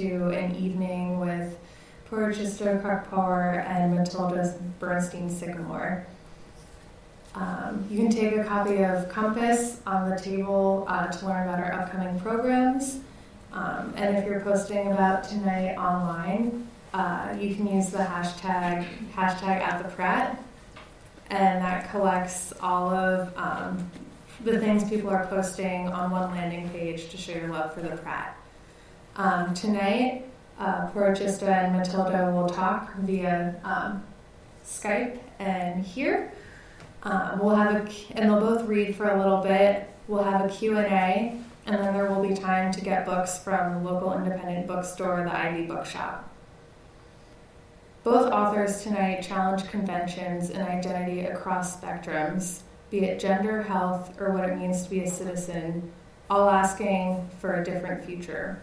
To an evening with Porochista Khakpour and Mattilda Bernstein Sycamore. Um, you can take a copy of Compass on the table uh, to learn about our upcoming programs. Um, and if you're posting about tonight online, uh, you can use the hashtag hashtag at the Pratt, and that collects all of um, the things people are posting on one landing page to show your love for the Pratt. Um, tonight, uh, and Mattilda will talk via um, Skype and here. Um, we'll have a, and they'll both read for a little bit. We'll have a Q&A, and then there will be time to get books from local independent bookstore, the Ivy Bookshop. Both authors tonight challenge conventions and identity across spectrums, be it gender, health, or what it means to be a citizen, all asking for a different future.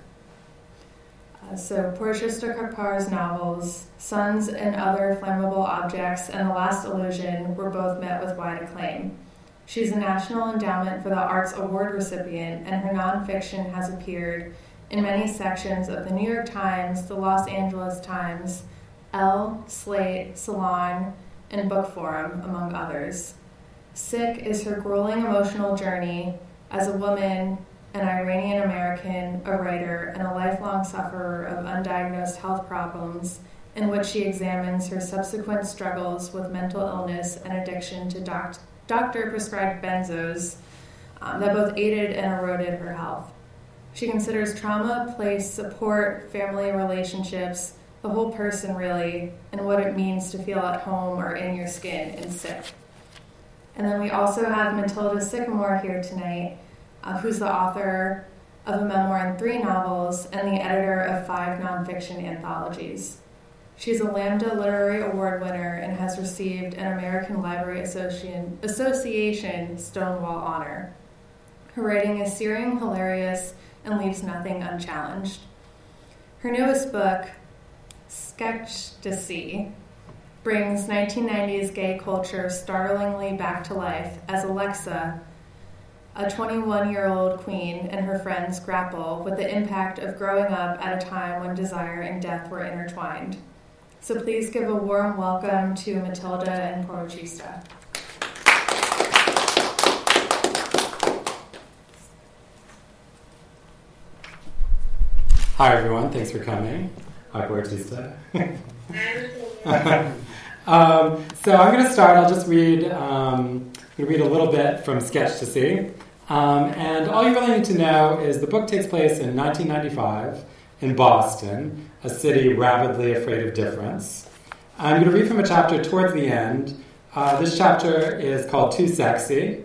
Uh, so, Porochista Khakpour's novels, Sons and Other Flammable Objects, and The Last Illusion were both met with wide acclaim. She's a National Endowment for the Arts Award recipient, and her nonfiction has appeared in many sections of the New York Times, the Los Angeles Times, Elle, Slate, Salon, and Bookforum, among others. Sick is her grueling emotional journey as a woman, an Iranian American, a writer, and a lifelong sufferer of undiagnosed health problems, in which she examines her subsequent struggles with mental illness and addiction to doc- doctor prescribed benzos um, that both aided and eroded her health. She considers trauma, place, support, family relationships, the whole person really, and what it means to feel at home or in your skin and sick. And then we also have Mattilda Sycamore here tonight, uh, who's the author of a memoir and three novels and the editor of five nonfiction anthologies. She's a Lambda Literary Award winner and has received an American Library Association, Association Stonewall Honor. Her writing is searing, hilarious, and leaves nothing unchallenged. Her newest book, Sketchtasy brings 1990s gay culture startlingly back to life as Alexa, a 21 year old queen, and her friends grapple with the impact of growing up at a time when desire and death were intertwined. So please give a warm welcome to Mattilda and Porochista. Hi, everyone. Thanks for coming. Hi, Bautista. um, so I'm going to start. I'll just read. Um, read a little bit from Sketchtasy. Um, and all you really need to know is the book takes place in 1995 in Boston, a city rabidly afraid of difference. I'm going to read from a chapter towards the end. Uh, this chapter is called Too Sexy.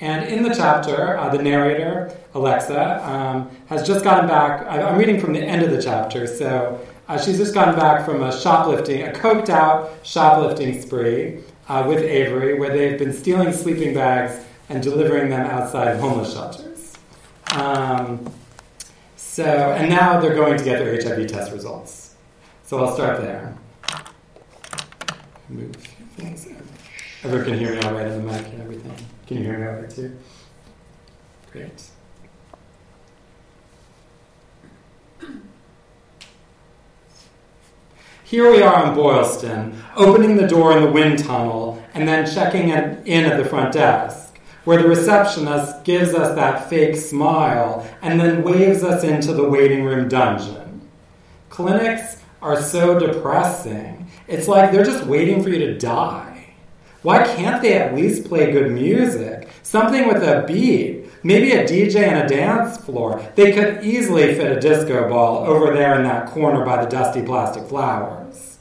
And in the chapter, uh, the narrator, Alexa, um, has just gotten back. I'm reading from the end of the chapter, so uh, she's just gotten back from a shoplifting, a coked out shoplifting spree uh, with Avery, where they've been stealing sleeping bags and delivering them outside of homeless shelters. Um, so, and now they're going to get their HIV test results. So I'll start there. Move things. Everyone can hear me all right on the mic and everything. Can you hear me all right too? Great. Here we are in Boylston, opening the door in the wind tunnel and then checking in at the front desk, where the receptionist gives us that fake smile and then waves us into the waiting room dungeon. Clinics are so depressing. It's like they're just waiting for you to die. Why can't they at least play good music? Something with a beat. Maybe a DJ and a dance floor. They could easily fit a disco ball over there in that corner by the dusty plastic flowers.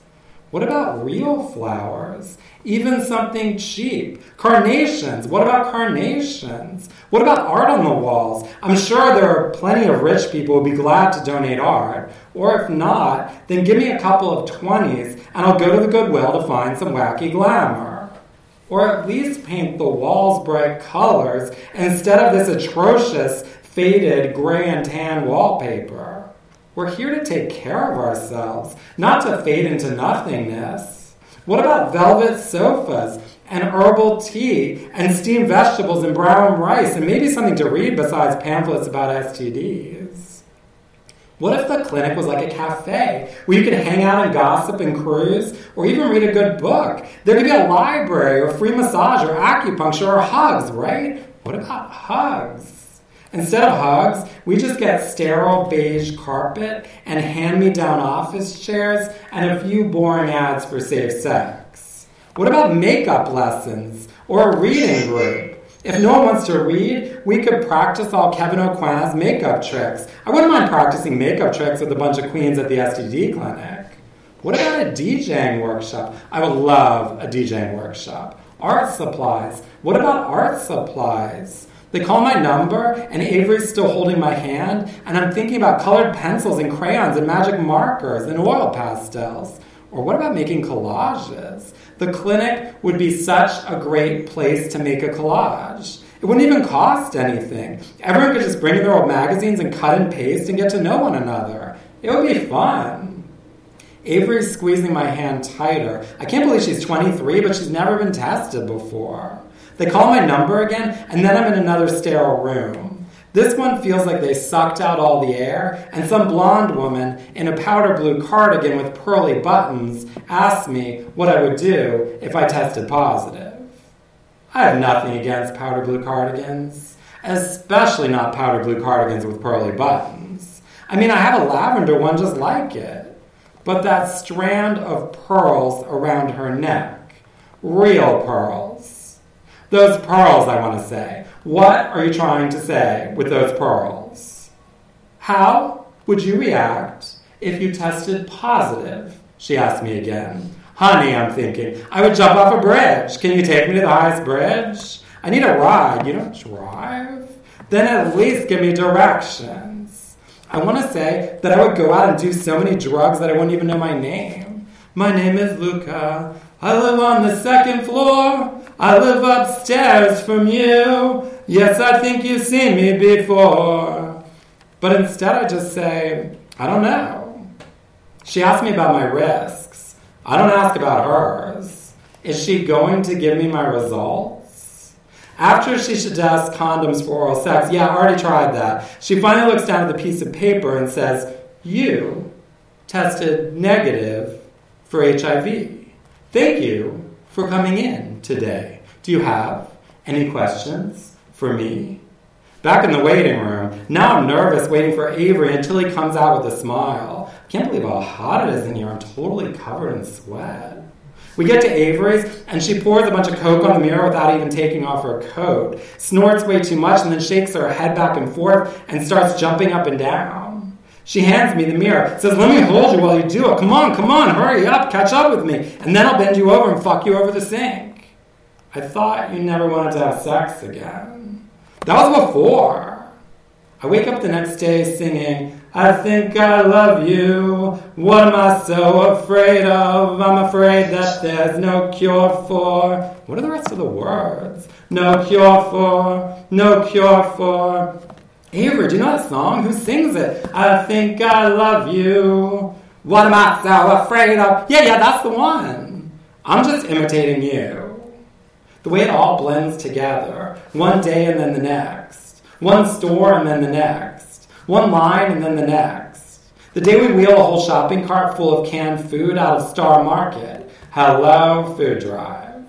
What about real flowers? Even something cheap. Carnations. What about carnations? What about art on the walls? I'm sure there are plenty of rich people who'd be glad to donate art. Or if not, then give me a couple of 20s and I'll go to the Goodwill to find some wacky glamour. Or at least paint the walls bright colors instead of this atrocious, faded gray and tan wallpaper. We're here to take care of ourselves, not to fade into nothingness. What about velvet sofas and herbal tea and steamed vegetables and brown rice and maybe something to read besides pamphlets about STDs? What if the clinic was like a cafe where you could hang out and gossip and cruise or even read a good book? There could be a library or free massage or acupuncture or hugs, right? What about hugs? Instead of hugs, we just get sterile beige carpet and hand me down office chairs and a few boring ads for safe sex. What about makeup lessons or a reading group? If no one wants to read, we could practice all Kevyn Aucoin's makeup tricks. I wouldn't mind practicing makeup tricks with a bunch of queens at the STD clinic. What about a DJing workshop? I would love a DJing workshop. Art supplies. What about art supplies? They call my number, and Avery's still holding my hand, and I'm thinking about colored pencils and crayons and magic markers and oil pastels. Or what about making collages? The clinic would be such a great place to make a collage. It wouldn't even cost anything. Everyone could just bring in their old magazines and cut and paste and get to know one another. It would be fun. Avery's squeezing my hand tighter. I can't believe she's 23, but she's never been tested before. They call my number again, and then I'm in another sterile room. This one feels like they sucked out all the air, and some blonde woman in a powder blue cardigan with pearly buttons asked me what I would do if I tested positive. I have nothing against powder blue cardigans, especially not powder blue cardigans with pearly buttons. I mean, I have a lavender one just like it, but that strand of pearls around her neck, real pearls those pearls, I want to say. What are you trying to say with those pearls? How would you react if you tested positive? She asked me again. Honey, I'm thinking, I would jump off a bridge. Can you take me to the highest bridge? I need a ride. You don't drive? Then at least give me directions. I want to say that I would go out and do so many drugs that I wouldn't even know my name. My name is Luca. I live on the second floor. I live upstairs from you. Yes, I think you've seen me before. But instead, I just say, I don't know. She asked me about my risks. I don't ask about hers. Is she going to give me my results? After she suggests condoms for oral sex, yeah, I already tried that. She finally looks down at the piece of paper and says, You tested negative for HIV. Thank you for coming in today. Do you have any questions for me? Back in the waiting room, now I'm nervous waiting for Avery until he comes out with a smile. I can't believe how hot it is in here. I'm totally covered in sweat. We get to Avery's, and she pours a bunch of Coke on the mirror without even taking off her coat, snorts way too much, and then shakes her head back and forth and starts jumping up and down. She hands me the mirror, says, Let me hold you while you do it. Come on, come on, hurry up, catch up with me, and then I'll bend you over and fuck you over the sink. I thought you never wanted to have sex again. That was before. I wake up the next day singing, I think I love you. What am I so afraid of? I'm afraid that there's no cure for. What are the rest of the words? No cure for, no cure for. Avery, do you know that song? Who sings it? I think I love you. What am I so afraid of? Yeah, yeah, that's the one. I'm just imitating you. The way it all blends together. One day and then the next. One store and then the next. One line and then the next. The day we wheel a whole shopping cart full of canned food out of Star Market. Hello, Food Drive.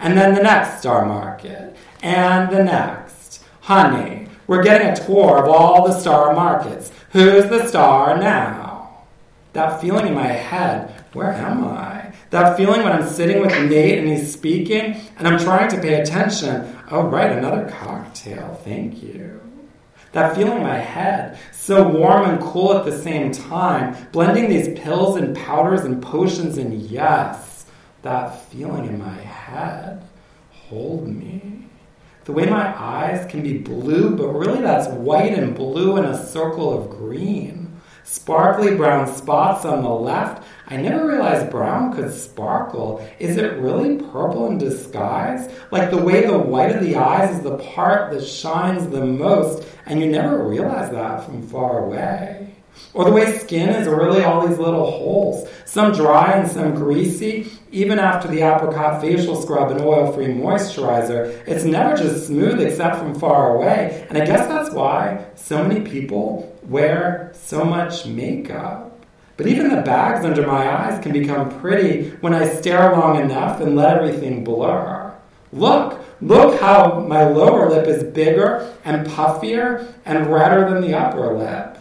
And then the next Star Market. And the next. Honey, we're getting a tour of all the star markets. Who's the star now? That feeling in my head, where am I? That feeling when I'm sitting with Nate and he's speaking and I'm trying to pay attention. Oh, right, another cocktail. Thank you. That feeling in my head, so warm and cool at the same time, blending these pills and powders and potions, and yes, that feeling in my head. Hold me. The way my eyes can be blue, but really that's white and blue in a circle of green. Sparkly brown spots on the left. I never realized brown could sparkle. Is it really purple in disguise? Like the way the white of the eyes is the part that shines the most, and you never realize that from far away. Or the way skin is really all these little holes, some dry and some greasy. Even after the apricot facial scrub and oil free moisturizer, it's never just smooth except from far away. And I guess that's why so many people wear so much makeup. But even the bags under my eyes can become pretty when I stare long enough and let everything blur. Look, look how my lower lip is bigger and puffier and redder than the upper lip.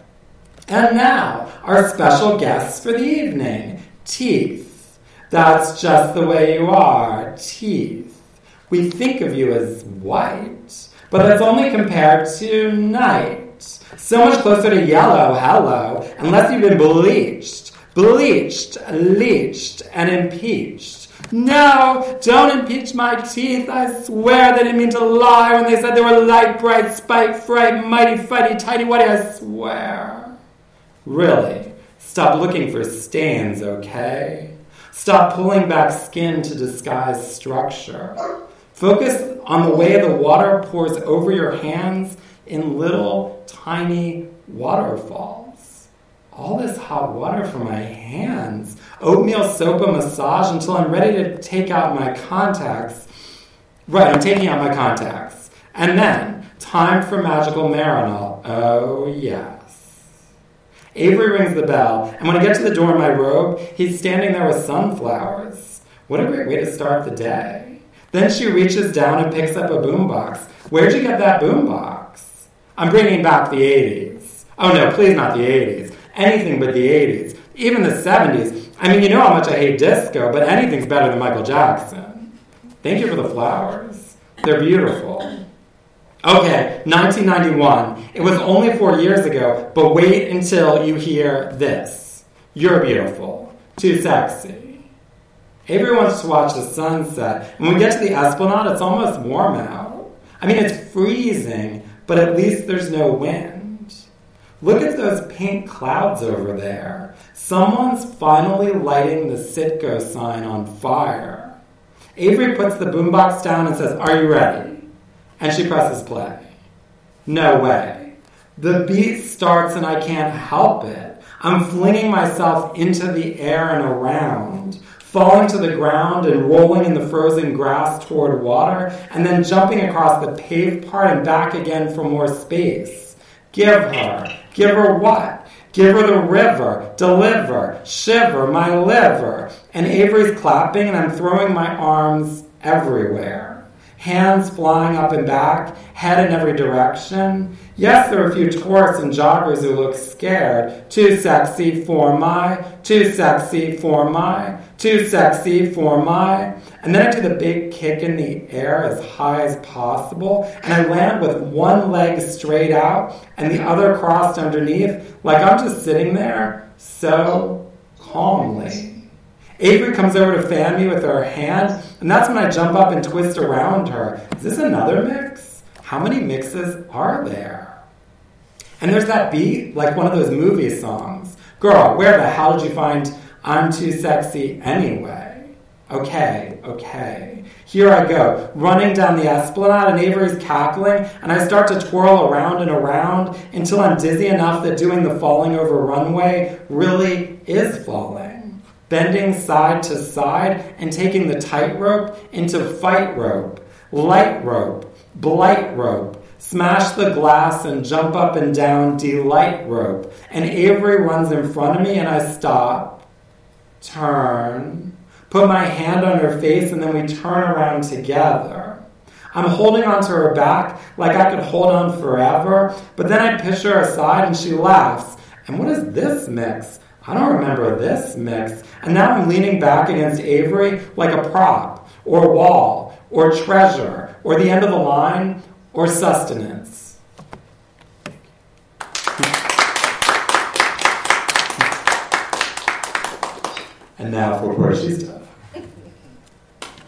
And now, our special guests for the evening teeth. That's just the way you are, teeth. We think of you as white, but that's only compared to night. So much closer to yellow, hello, unless you've been bleached, bleached, leached, and impeached. No, don't impeach my teeth. I swear they didn't mean to lie when they said they were light, bright, spike, fright, mighty, fighty, tighty, whitey. I swear. Really, stop looking for stains, okay? Stop pulling back skin to disguise structure. Focus on the way the water pours over your hands in little tiny waterfalls. All this hot water from my hands. Oatmeal soap and massage until I'm ready to take out my contacts. Right, I'm taking out my contacts. And then, time for magical Marinol. Oh, yes. Avery rings the bell, and when I get to the door in my robe, he's standing there with sunflowers. What a great way to start the day. Then she reaches down and picks up a boombox. Where'd you get that boombox? I'm bringing back the 80s. Oh no, please not the 80s. Anything but the 80s. Even the 70s. I mean, you know how much I hate disco, but anything's better than Michael Jackson. Thank you for the flowers. They're beautiful. Okay, 1991. It was only four years ago, but wait until you hear this. You're beautiful. Too sexy. Avery wants to watch the sunset. When we get to the Esplanade, it's almost warm out. I mean, it's freezing, but at least there's no wind. Look at those pink clouds over there. Someone's finally lighting the Citgo sign on fire. Avery puts the boombox down and says, Are you ready? And she presses play. No way. The beat starts and I can't help it. I'm flinging myself into the air and around falling to the ground and rolling in the frozen grass toward water, and then jumping across the paved part and back again for more space. Give her. Give her what? Give her the river. Deliver. Shiver my liver. And Avery's clapping, and I'm throwing my arms everywhere hands flying up and back, head in every direction. Yes, there are a few tourists and joggers who look scared. Too sexy for my, too sexy for my, too sexy for my. And then I do the big kick in the air as high as possible, and I land with one leg straight out and the other crossed underneath, like I'm just sitting there so calmly. Avery comes over to fan me with her hand, and that's when I jump up and twist around her. Is this another mix? How many mixes are there? And there's that beat, like one of those movie songs. Girl, where the hell did you find I'm Too Sexy Anyway? Okay, okay. Here I go, running down the esplanade, and Avery's cackling, and I start to twirl around and around until I'm dizzy enough that doing the falling over runway really is falling bending side to side and taking the tightrope into fight rope, light rope, blight rope, smash the glass and jump up and down delight rope. And Avery runs in front of me and I stop, turn, put my hand on her face, and then we turn around together. I'm holding onto her back like I could hold on forever, but then I push her aside and she laughs. And what is this mix? I don't remember this mix. And now I'm leaning back against Avery like a prop, or wall, or treasure, or the end of the line, or sustenance. and now for Porochista.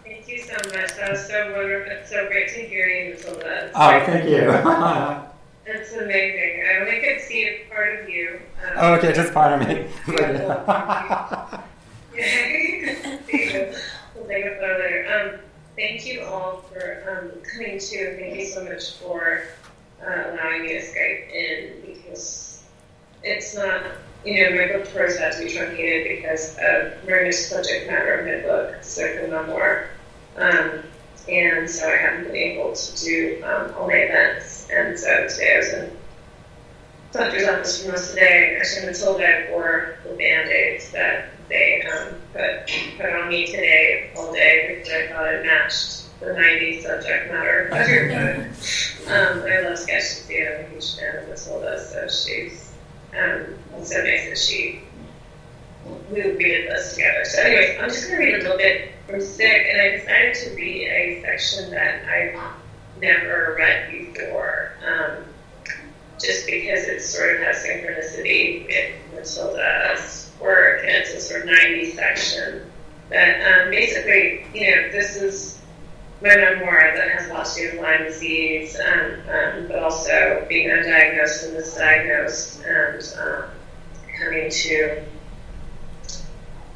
Thank you so much. That was so wonderful. So great to hear you, Mattilda. Oh, thank you. It's amazing. I only could see a part of you. Um, oh, okay, just pardon me. Yeah, we'll take a photo. Um, thank you all for um, coming too. Thank you so much for uh, allowing me to Skype in because it's not, you know, my book tours had to be truncated because of very subject matter of my book, Sick: A Memoir. Um, and so I haven't been able to do um, all my events. And so today I was in doctor's office for most of the day. Actually, Mattilda for the band-aids that they um, put, put on me today all day because I thought it matched the 90s subject matter of your book. Um, I love Sketchtasy. I'm a huge fan of Mattilda, so she's um, so nice that she we read this together. So, anyways, I'm just going to read a little bit from Sick, and I decided to read a section that I've never read before, um, just because it sort of has synchronicity with Mattilda's work, and it's a sort of 90s section. But um, basically, you know, this is my memoir that has lots to do with Lyme disease, um, um, but also being undiagnosed and misdiagnosed, and um, coming to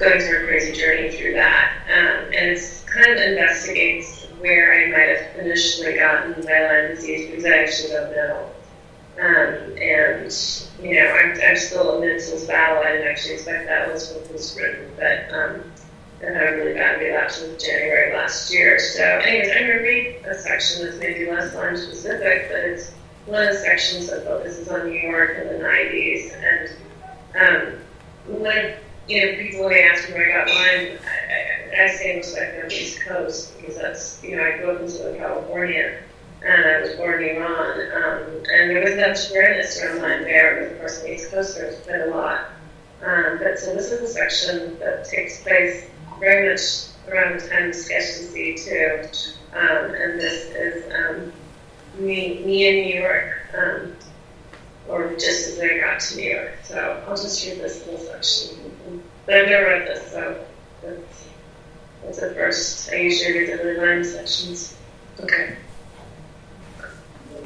going through a crazy journey through that. Um, and it's kind of investigates where I might have initially gotten my Lyme disease because I actually don't know. Um, and, you know, I'm, I'm still amidst this battle. I didn't actually expect that was what was written, but um, I had a really bad relapse in January last year. So, anyways, I'm going to read a section that's maybe less Lyme specific, but it's one of the sections that focuses on New York in the 90s. And um, when you know, people when they ask me where I got mine, I, I, I say most likely on the East Coast because that's, you know, I grew up in Southern California and I was born in Iran. Um, and there was much awareness around Lyme there, of course on the East Coast there's been a lot. Um, but so this is a section that takes place very much around the time of Sketchtasy too. Um, and this is um, me, me in New York, um, or just as I got to New York. So I'll just read this little section. But I've never read this, so that's, that's a first. I usually read the Lyme sections. Okay.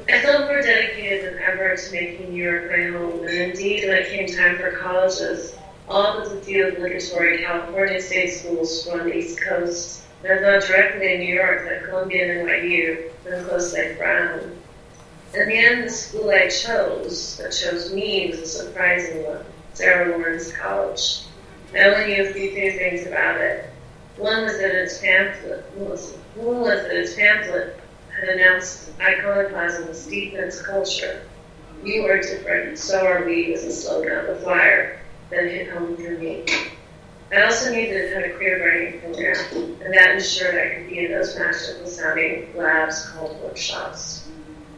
I felt more dedicated than ever to making New York my home, and indeed, when it came time for colleges, all but the few of obligatory California state schools were on the East Coast. And I thought directly in New York that Columbia and NYU, then close like Brown. In the end, the school I chose, that chose me, was a surprising one Sarah Lawrence College. I only knew a few things about it. One was that its pamphlet one was that its pamphlet had announced iconoclasm as its culture. You are different, so are we was the slogan on the flyer that hit home for me. I also knew that it had a creative writing program, and that ensured I could be in those magical sounding labs called workshops.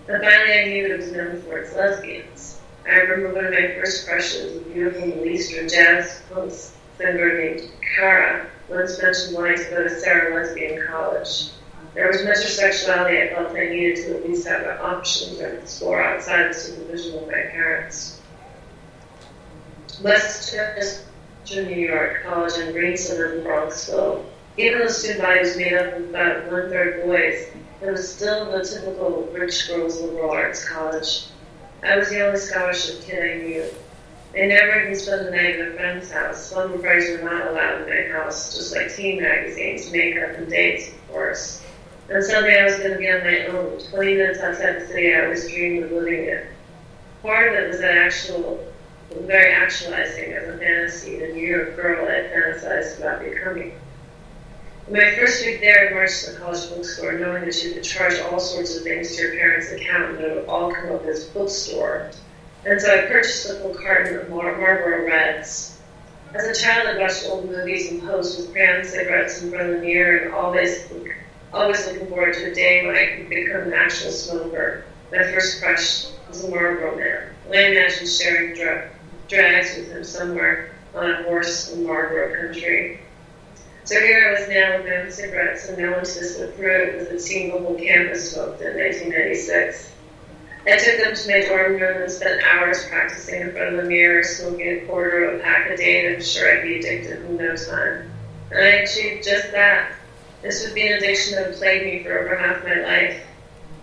And finally, I knew it was known for its lesbians. I remember one of my first crushes, a beautiful Middle Eastern jazz singer named Kara, once mentioned wanting to go to Sarah Lesbian College. There was much sexuality I felt I needed to at least have options and explore outside the supervision of my parents. Westchester, New York College in Green suburban Bronxville. Even though student body was made up of about one third boys, it was still the typical rich girls liberal arts college. I was the only scholarship kid I knew. I never even spent the night at a friend's house. Slumber parties were not allowed in my house, just like teen magazines, makeup, and dates, of course. And someday I was going to be on oh, my own. 20 minutes outside the city, I always dreamed of living it. Part of it was that actual, very actualizing as a fantasy, the New York girl I fantasized about becoming. In my first week there, I marched to the college bookstore, knowing that you could charge all sorts of things to your parents' account, and it would all come up as bookstore. And so I purchased a full carton of Mar- Marlboro Reds. As a child, I watched old movies and posed with crayon cigarettes in front of the mirror and always, always looking forward to a day when I could become an actual smoker. My first crush was a Marlboro man. I imagined sharing dra- drags with him somewhere on a horse in Marlboro country. So here I was now with my cigarettes and now fruit as it seemed the whole campus smoked in 1996. I took them to my dorm room and spent hours practicing in front of the mirror, smoking a quarter of a pack a day, and I'm sure I'd be addicted in no time. And I achieved just that. This would be an addiction that would plague me for over half my life.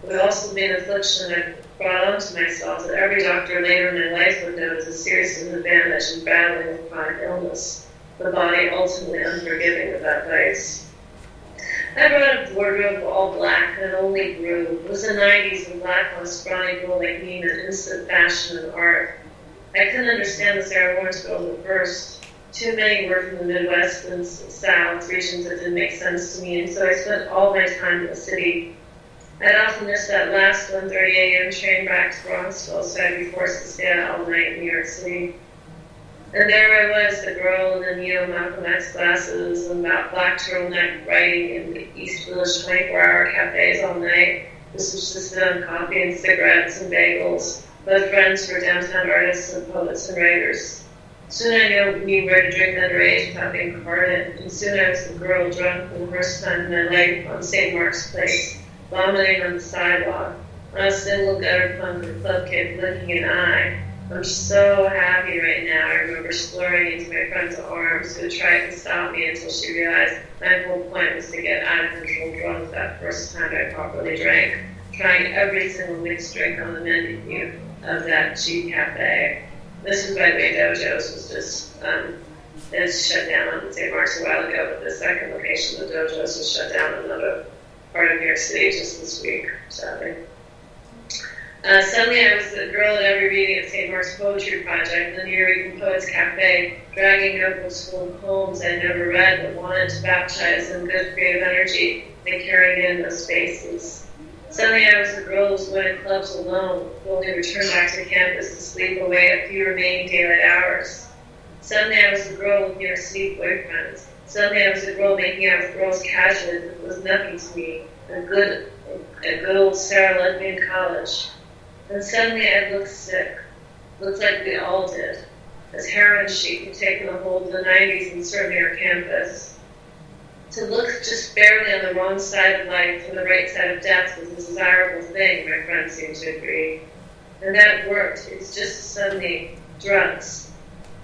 It would also be an affliction that I brought onto myself that every doctor later in my life would know as a serious disadvantage in battling with chronic illness, the body ultimately unforgiving of that vice. I brought a wardrobe all black it only grew. It was the 90s and black a scrawny girl like me meant instant fashion and art. I couldn't understand the Sarah Lawrence girls at first. Too many were from the Midwest and South, regions that didn't make sense to me, and so I spent all my time in the city. I'd often miss that last 1.30 a.m. train back to Bronxville, so I'd be forced to stay out all night in New York City. And there I was, the girl in the neo Malcolm X glasses and that black turtleneck writing in the East Village 24 hour cafes all night. This was just on coffee and cigarettes and bagels. Both friends were downtown artists and poets and writers. Soon I knew, knew where to drink underage without being carded, and soon I was the girl drunk for the first time in my life on St. Mark's Place, vomiting on the sidewalk, on a single gutter pump or club kid blinking an eye. I'm so happy right now. I remember slurring into my friend's arms who tried to stop me until she realized my whole point was to get out of control drunk that first time I properly drank, trying every single mixed drink on the menu of that cheap cafe. This was by the way Dojo's was just um, it was shut down on St. Mark's a while ago, but the second location, the Dojo's, was shut down in another part of New York City just this week, sadly. Uh, suddenly I was the girl at every reading at St. Mark's Poetry Project, the Nuyorican Poets Cafe, dragging full of poems I'd never read but wanted to baptize in good creative energy and carrying in those spaces. Suddenly I was the girl who going to clubs alone, only returned back to campus to sleep away a few remaining daylight hours. Suddenly I was the girl with City boyfriends. Suddenly I was the girl making out with girls casually that was nothing to me, a good, a good old Sarah me in college. And suddenly I looked sick, looked like we all did, as heroin chic had taken a hold of the 90s and certainly our campus. To look just barely on the wrong side of life and the right side of death was a desirable thing, my friend seemed to agree. And that worked. It's just suddenly drugs.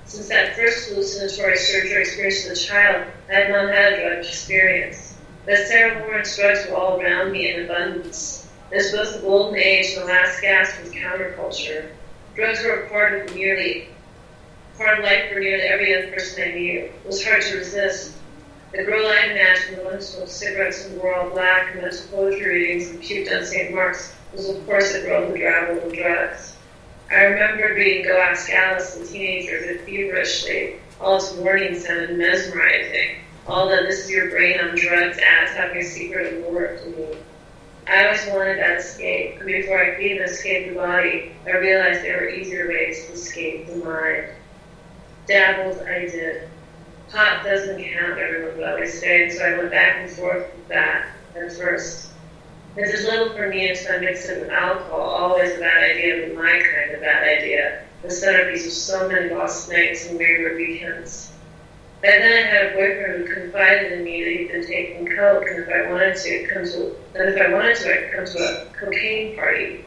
Since that first hallucinatory surgery experience as a child, I had not had a drug experience. But Sarah Lawrence drugs were all around me in abundance. This was the golden age, the last gasp of counterculture. Drugs were a part of nearly part of life for nearly every other person I knew. It was hard to resist. The girl I imagined, the one who smoked cigarettes and wore all black and went to poetry readings and puked on St. Mark's, was of course a girl who dabbled in drugs. I remember reading Go Ask Alice and teenagers but feverishly. All its warnings sounded mesmerizing. All that this is your brain on drugs ads having a secret allure to me. I always wanted that escape. And before I could even escape the body, I realized there were easier ways to escape the mind. Dabbled, I did. Pot doesn't count, everyone would always say, so I went back and forth with that at first. It did little for me until I mixed it with alcohol, always a bad idea, but my kind of bad idea. The centerpiece of so many lost nights and wayward weekends. And then I had a boyfriend who confided in me that he'd been taking coke, and if I wanted to come to, and if I wanted to, I could come to a cocaine party.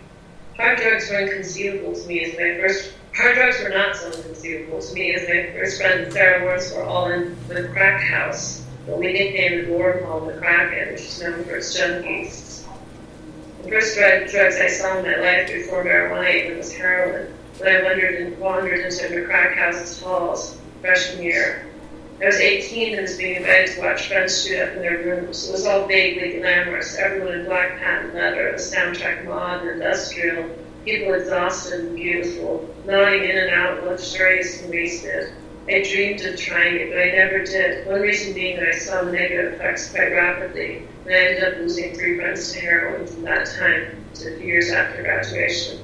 Hard drugs were inconceivable to me as my first. Hard drugs were not so inconceivable to me as my first friend Sarah Lawrence were all in the crack house, what we nicknamed the Warm Hall, the Kraken, which is known for its junkies. The first drugs I saw in my life before marijuana even was heroin, but I wandered, and wandered into the crack house's halls freshman year. I was 18 and was being invited to watch friends shoot up in their rooms. It was all vaguely glamorous. Everyone in black patent leather, the soundtrack mod and industrial, people exhausted and beautiful, nodding in and out, luxurious and wasted. I dreamed of trying it, but I never did. One reason being that I saw the negative effects quite rapidly, and I ended up losing three friends to heroin from that time to a few years after graduation.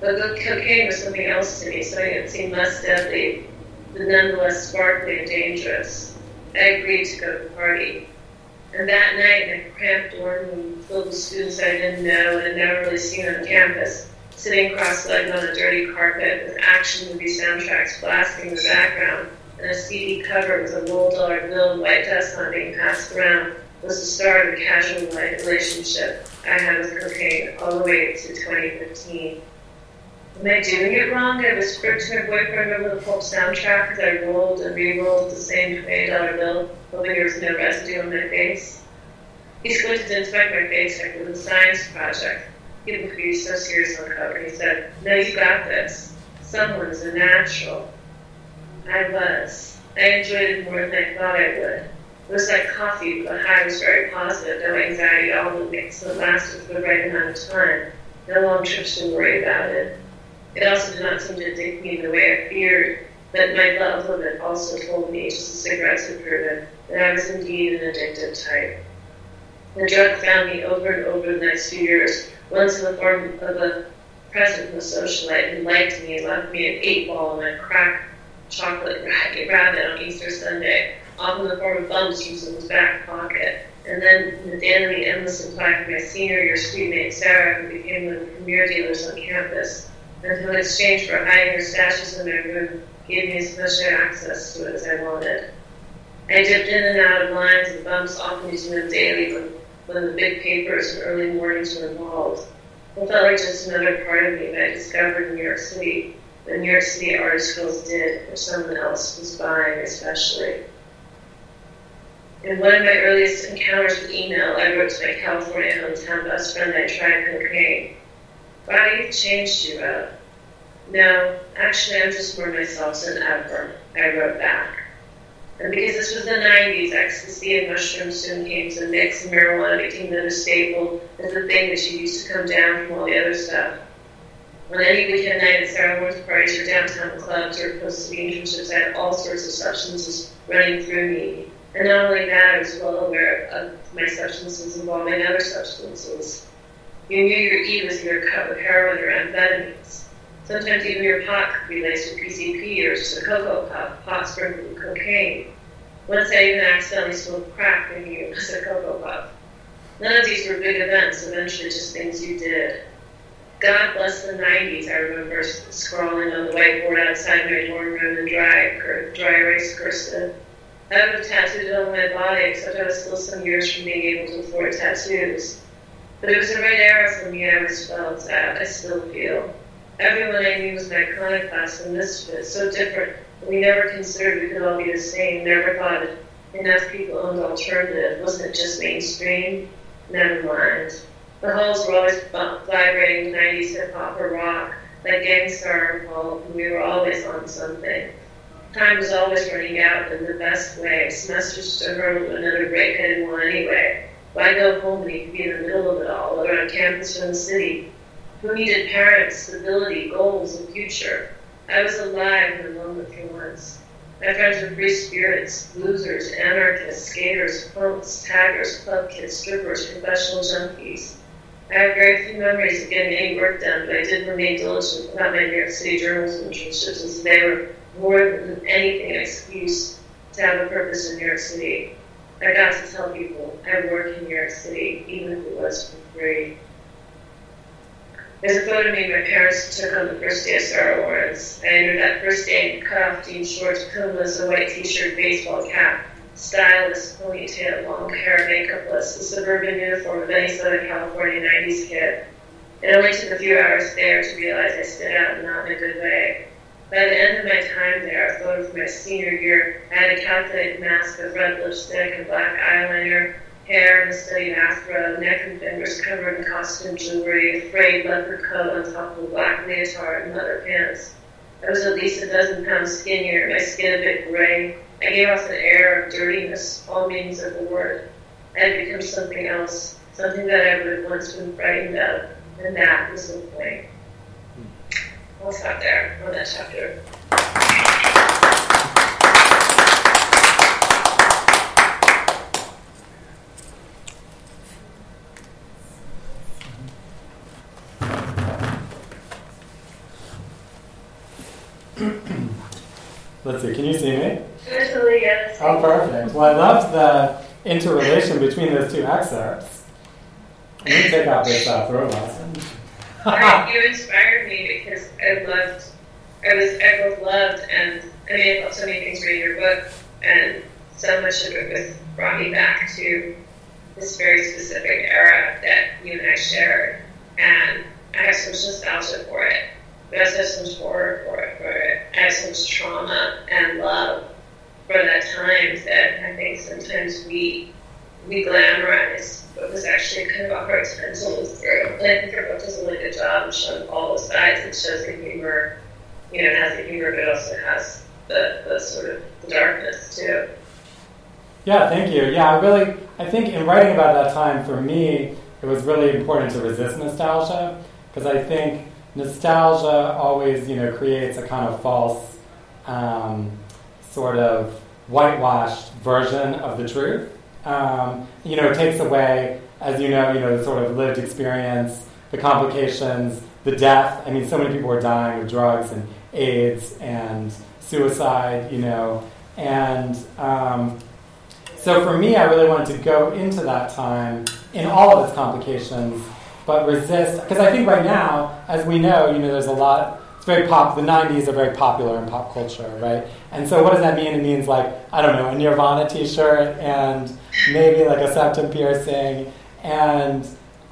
But the cocaine was something else to me, something that seemed less deadly, but nonetheless sparkly and dangerous. I agreed to go to the party. And that night, in a cramped dorm room filled with students I didn't know and had never really seen on campus, sitting cross-legged on a dirty carpet with action movie soundtracks blasting in the background, and a CD cover with a roll dollar bill and white dust on being passed around, was the start of a casual relationship. I had with cocaine all the way to 2015. Am I doing it wrong? I whispered to my boyfriend over the Pulp soundtrack as I rolled and re-rolled the same $20 bill, hoping there was no residue on my face. He squinted to inspect my face like it was a science project. He looked at me so serious on cover. He said, No, you got this. Someone's a natural. I was. I enjoyed it more than I thought I would. It was like coffee, but high was very positive, no anxiety, all the mix, so it lasted for the right amount of time. No long trips to worry about it. It also did not seem to addict me in the way I feared, but my love of it also told me, just as cigarettes had proven, that I was indeed an addictive type. The drug found me over and over the next few years, once in the form of a present from a socialite who liked me and left me an eight ball and a crack chocolate rabbit on Easter Sunday, often in the form of bumps from his back pocket. And then the daily endless supply from my senior year mate Sarah, who became one of the premier dealers on campus, and who in exchange for hiding her stashes in my room gave me much access to it as I wanted. I dipped in and out of lines and bumps, often using them daily when, when the big papers and early mornings were involved. It felt like just another part of me that I discovered in New York City, that New York City artist girls did, or someone else was buying especially. In one of my earliest encounters with email, I wrote to my California hometown best friend I tried cocaine. You've changed, you wrote. No, actually, I'm just more myself than ever, I wrote back. And because this was the 90s, ecstasy and mushrooms soon came to the mix, and marijuana became the staple as the thing that you used to come down from all the other stuff. On any weekend night at Sarah Moore's parties or downtown clubs or post-study internships, I had all sorts of substances running through me. And not only that, I was well aware of my substances involving other substances. You knew your E was either cut with heroin or amphetamines. Sometimes even your pot could be laced with PCP or just a cocoa puff, pot sprinkled with cocaine. Once I even accidentally smoked crack thinking it was a cocoa puff. None of these were big events, eventually just things you did. God bless the 90s, I remember scrawling on the whiteboard outside my dorm room in dry, dry erase cursive. I would have tattooed it on my body, except I was still some years from being able to afford tattoos. But it was the right era for me, I always felt, I, I still feel. Everyone I knew was an iconoclast, a misfit, so different we never considered we could all be the same, never thought enough people owned alternative. Wasn't it just mainstream? Never mind. The halls were always vibrating 90s hip hop or rock, like Gang Starr Hall, and we were always on something. Time was always running out in the best way. Semesters to hurtle to another break I didn't anyway. Why go home when you could be in the middle of it all, whether on campus or in the city? Who needed parents, stability, goals, and future? I was alive the moment for once. My friends were free spirits, losers, anarchists, skaters, punks, taggers, club kids, strippers, professional junkies. I have very few memories of getting any work done, but I did remain diligent about my New York City journalism internships as they were more than anything an excuse to have a purpose in New York City. I got to tell people I work in New York City, even if it was for free. There's a photo of me my parents took on the first day of Sarah Lawrence. I entered that first day in cutoff jean shorts, pumas, a white t-shirt, baseball cap, stylist, ponytail, long hair, makeupless, the suburban uniform of any Southern California 90s kid. It only took a few hours there to realize I stood out not in a good way. By the end of my time there, photo from my senior year, I had a calculated mask of red lipstick and black eyeliner, hair in a studied afro, neck and fingers covered in costume jewelry, a frayed leopard coat on top of a black leotard and leather pants. I was at least a dozen pounds skinnier, my skin a bit gray. I gave off an air of dirtiness, all meanings of the word. I had become something else, something that I would have once been frightened of, and that was the point. I'll stop there on that chapter. Let's see, can you see me? Especially, yes. Oh, perfect. Well, I loved the interrelation between those two excerpts. Going to take out this uh, throw lesson. I, you inspired me because I loved, I was, I both loved and, I mean, I felt so many things reading your book, and so much of it was brought me back to this very specific era that you and I shared, and I have so much nostalgia for it. But I also have so much horror for it. For it, I have so much trauma and love for that time that I think sometimes we we glamorize was actually kind of a hard time to live through. And I think your book does a really good job of showing all the sides. It shows the humor, you know, it has the humor, but it also has the, the sort of the darkness too. Yeah, thank you. Yeah, I really, I think in writing about that time, for me, it was really important to resist nostalgia because I think nostalgia always, you know, creates a kind of false, um, sort of whitewashed version of the truth. Um, you know, takes away, as you know, you know, the sort of lived experience, the complications, the death. I mean, so many people are dying of drugs and AIDS and suicide, you know, and um, so for me, I really wanted to go into that time in all of its complications, but resist because I think right now, as we know, you know, there's a lot. It's very pop. The '90s are very popular in pop culture, right? And so, what does that mean? It means like I don't know, a Nirvana T-shirt and maybe like a septum piercing, and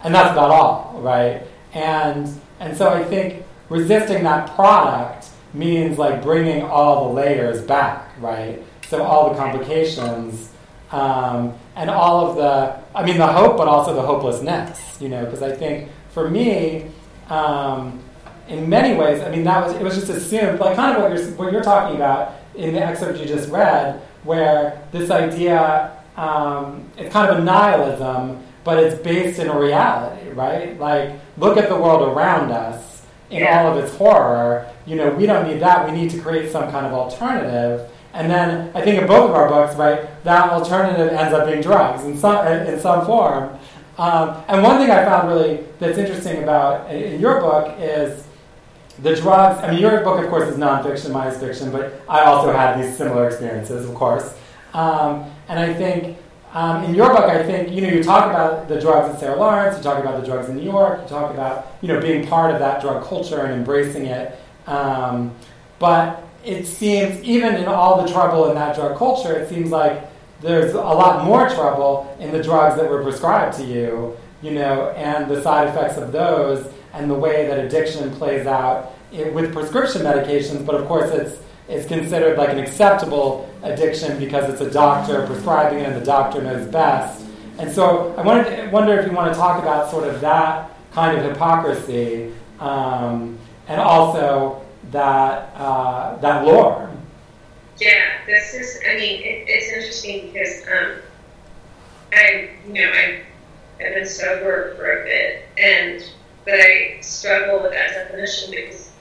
and that's about all, right? And and so I think resisting that product means like bringing all the layers back, right? So all the complications um, and all of the, I mean, the hope, but also the hopelessness, you know, because I think for me, um, in many ways, I mean, that was it was just assumed, like kind of what you're what you're talking about in the excerpt you just read, where this idea um, it's kind of a nihilism, but it's based in a reality, right? Like, look at the world around us in Yeah. all of its horror. You know, we don't need that. We need to create some kind of alternative. And then I think in both of our books, right, that alternative ends up being drugs in some in some form. Um, and one thing I found really that's interesting about in your book is the drugs. I mean, your book, of course, is nonfiction, mine is fiction, but I also had these similar experiences, of course. Um, and I think um, in your book, I think you know you talk about the drugs in Sarah Lawrence, you talk about the drugs in New York, you talk about you know being part of that drug culture and embracing it. Um, but it seems even in all the trouble in that drug culture, it seems like there's a lot more trouble in the drugs that were prescribed to you, you know, and the side effects of those and the way that addiction plays out it, with prescription medications. But of course, it's it's considered like an acceptable addiction because it's a doctor prescribing it and the doctor knows best. And so I wanted wonder if you want to talk about sort of that kind of hypocrisy um, and also that uh, that lore. Yeah, this is. I mean, it, it's interesting because um, I, you know, I I've been sober for a bit, and but I struggle with that definition because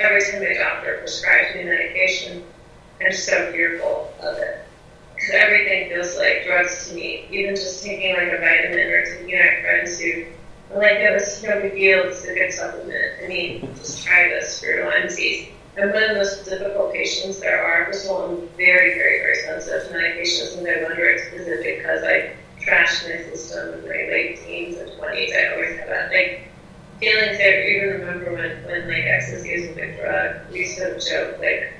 every time my doctor prescribes me medication, I'm so fearful of it because everything feels like drugs to me. Even just taking like a vitamin or taking. Have friends who are like, "No, this is no big deal. It's a good supplement. I mean, just try this for Lyme disease." And one of the most difficult patients there are, first of all, I'm very, very, very sensitive to medications, and I wonder is it because I trashed my system in my late teens and 20s. I always have that, like, feelings. I even remember when, when like, ecstasy was a big drug, we used to joke, like,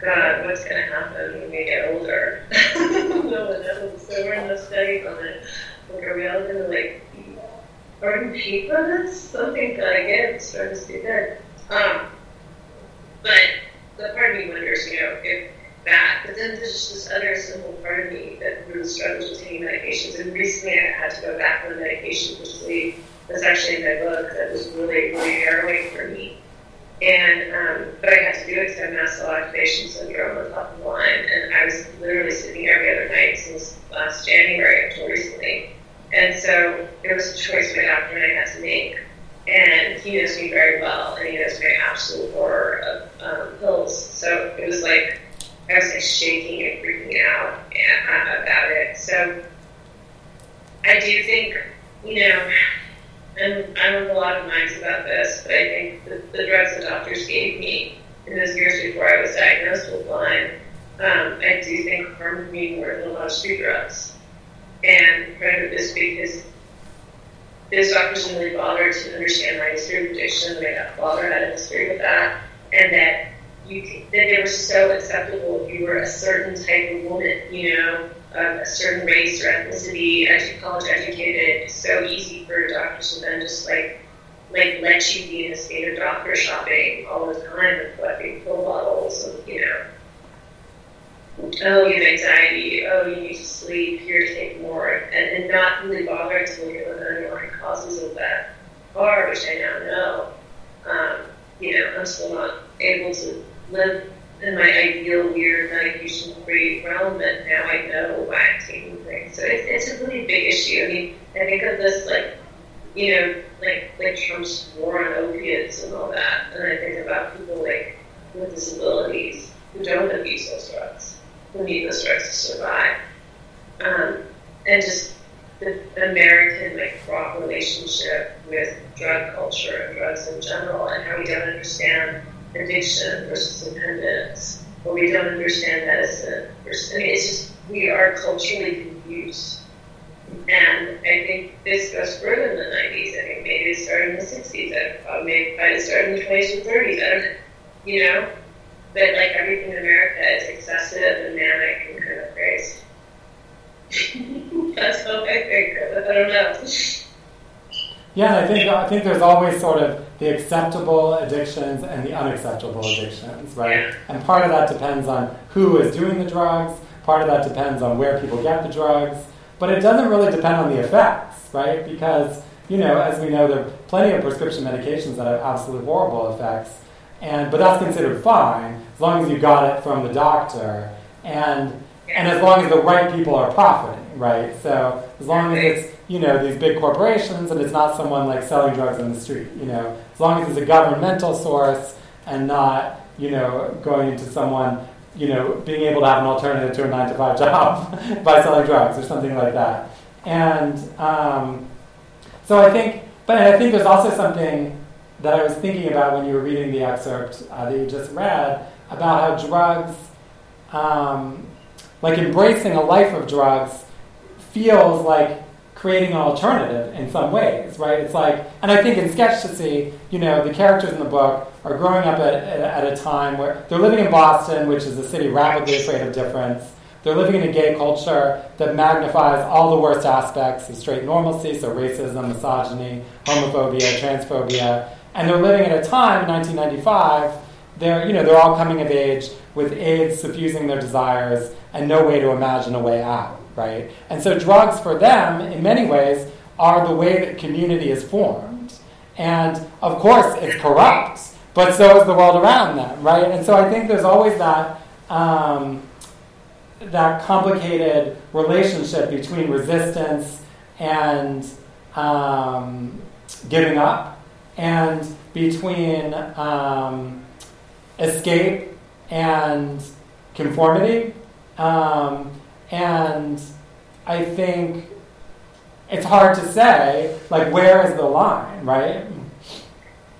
God, what's going to happen when we get older? no one knows. So we're in the studies on it. Like, are we all going to, like, pay for this? Something that I get starting to be good. Um, but the part of me wonders, you know, if that, but then there's just this other simple part of me that really struggles with taking medications. And recently I had to go back on medication sleep. That's actually in my book. That was really, really harrowing for me. And, um, but I had to do it because I have mast cell activation syndrome on top of Lyme. And I was literally sleeping every other night since last January until recently. And so it was a choice my doctor and I had to make and he knows me very well, and he knows my absolute horror of um, pills. So it was like I was like shaking and freaking out uh, about it. So I do think, you know, and I'm a lot of minds about this, but I think the, the drugs the doctors gave me in those years before I was diagnosed with Lyme, um, I do think harmed me more than a lot of street drugs. And part of this because those doctors didn't really bother to understand my history of addiction. Got bother had a history with that, and that you that they were so acceptable if you were a certain type of woman, you know, of a certain race or ethnicity, edu- college educated. So easy for doctors to then just like like let you be in a state of doctor shopping all the time and collecting pill bottles and you know. Oh, you have anxiety. Oh, you need to sleep. Here, take more, and, and not really bother to look at what the underlying causes of that are, which I now know. Um, you know, I'm still not able to live in my ideal weird medication free realm, but now I know why I'm taking things. So it's, it's a really big issue. I mean, I think of this like, you know, like like Trump's war on opiates and all that, and I think about people like with disabilities who don't abuse those drugs, who need those drugs to survive, um, and just the American like fraught relationship with drug culture and drugs in general, and how we don't understand addiction versus dependence, or we don't understand medicine. Versus, I mean, it's just we are culturally confused. And I think this goes further in the 90s. I think maybe it started in the 60s. I thought maybe it started in the 20s or 30s. I don't, you know. But like everything in America is excessive and manic and kind of crazy. That's how I think. I don't know. Yeah, I think I think there's always sort of the acceptable addictions and the unacceptable addictions, right? And part of that depends on who is doing the drugs. Part of that depends on where people get the drugs. But it doesn't really depend on the effects, right? Because you know, as we know, there are plenty of prescription medications that have absolutely horrible effects, and but that's considered fine as long as you got it from the doctor, and and as long as the right people are profiting, right? So as long as it's you know these big corporations and it's not someone like selling drugs on the street, you know, as long as it's a governmental source and not you know going into someone you know being able to have an alternative to a nine to five job by selling drugs or something like that, and um, so I think, but I think there's also something that I was thinking about when you were reading the excerpt uh, that you just read about how drugs. Um, like embracing a life of drugs feels like creating an alternative in some ways, right? It's like, and I think in Sketchtasy, you know, the characters in the book are growing up at, at, a time where they're living in Boston, which is a city rapidly afraid of difference. They're living in a gay culture that magnifies all the worst aspects of straight normalcy, so racism, misogyny, homophobia, transphobia. And they're living at a time, in 1995, they're, you know, they're all coming of age with AIDS suffusing their desires and no way to imagine a way out, right? And so drugs for them, in many ways, are the way that community is formed. And of course, it's corrupt, but so is the world around them, right? And so I think there's always that um, that complicated relationship between resistance and um, giving up, and between um, escape and conformity. Um, and I think it's hard to say, like, where is the line, right?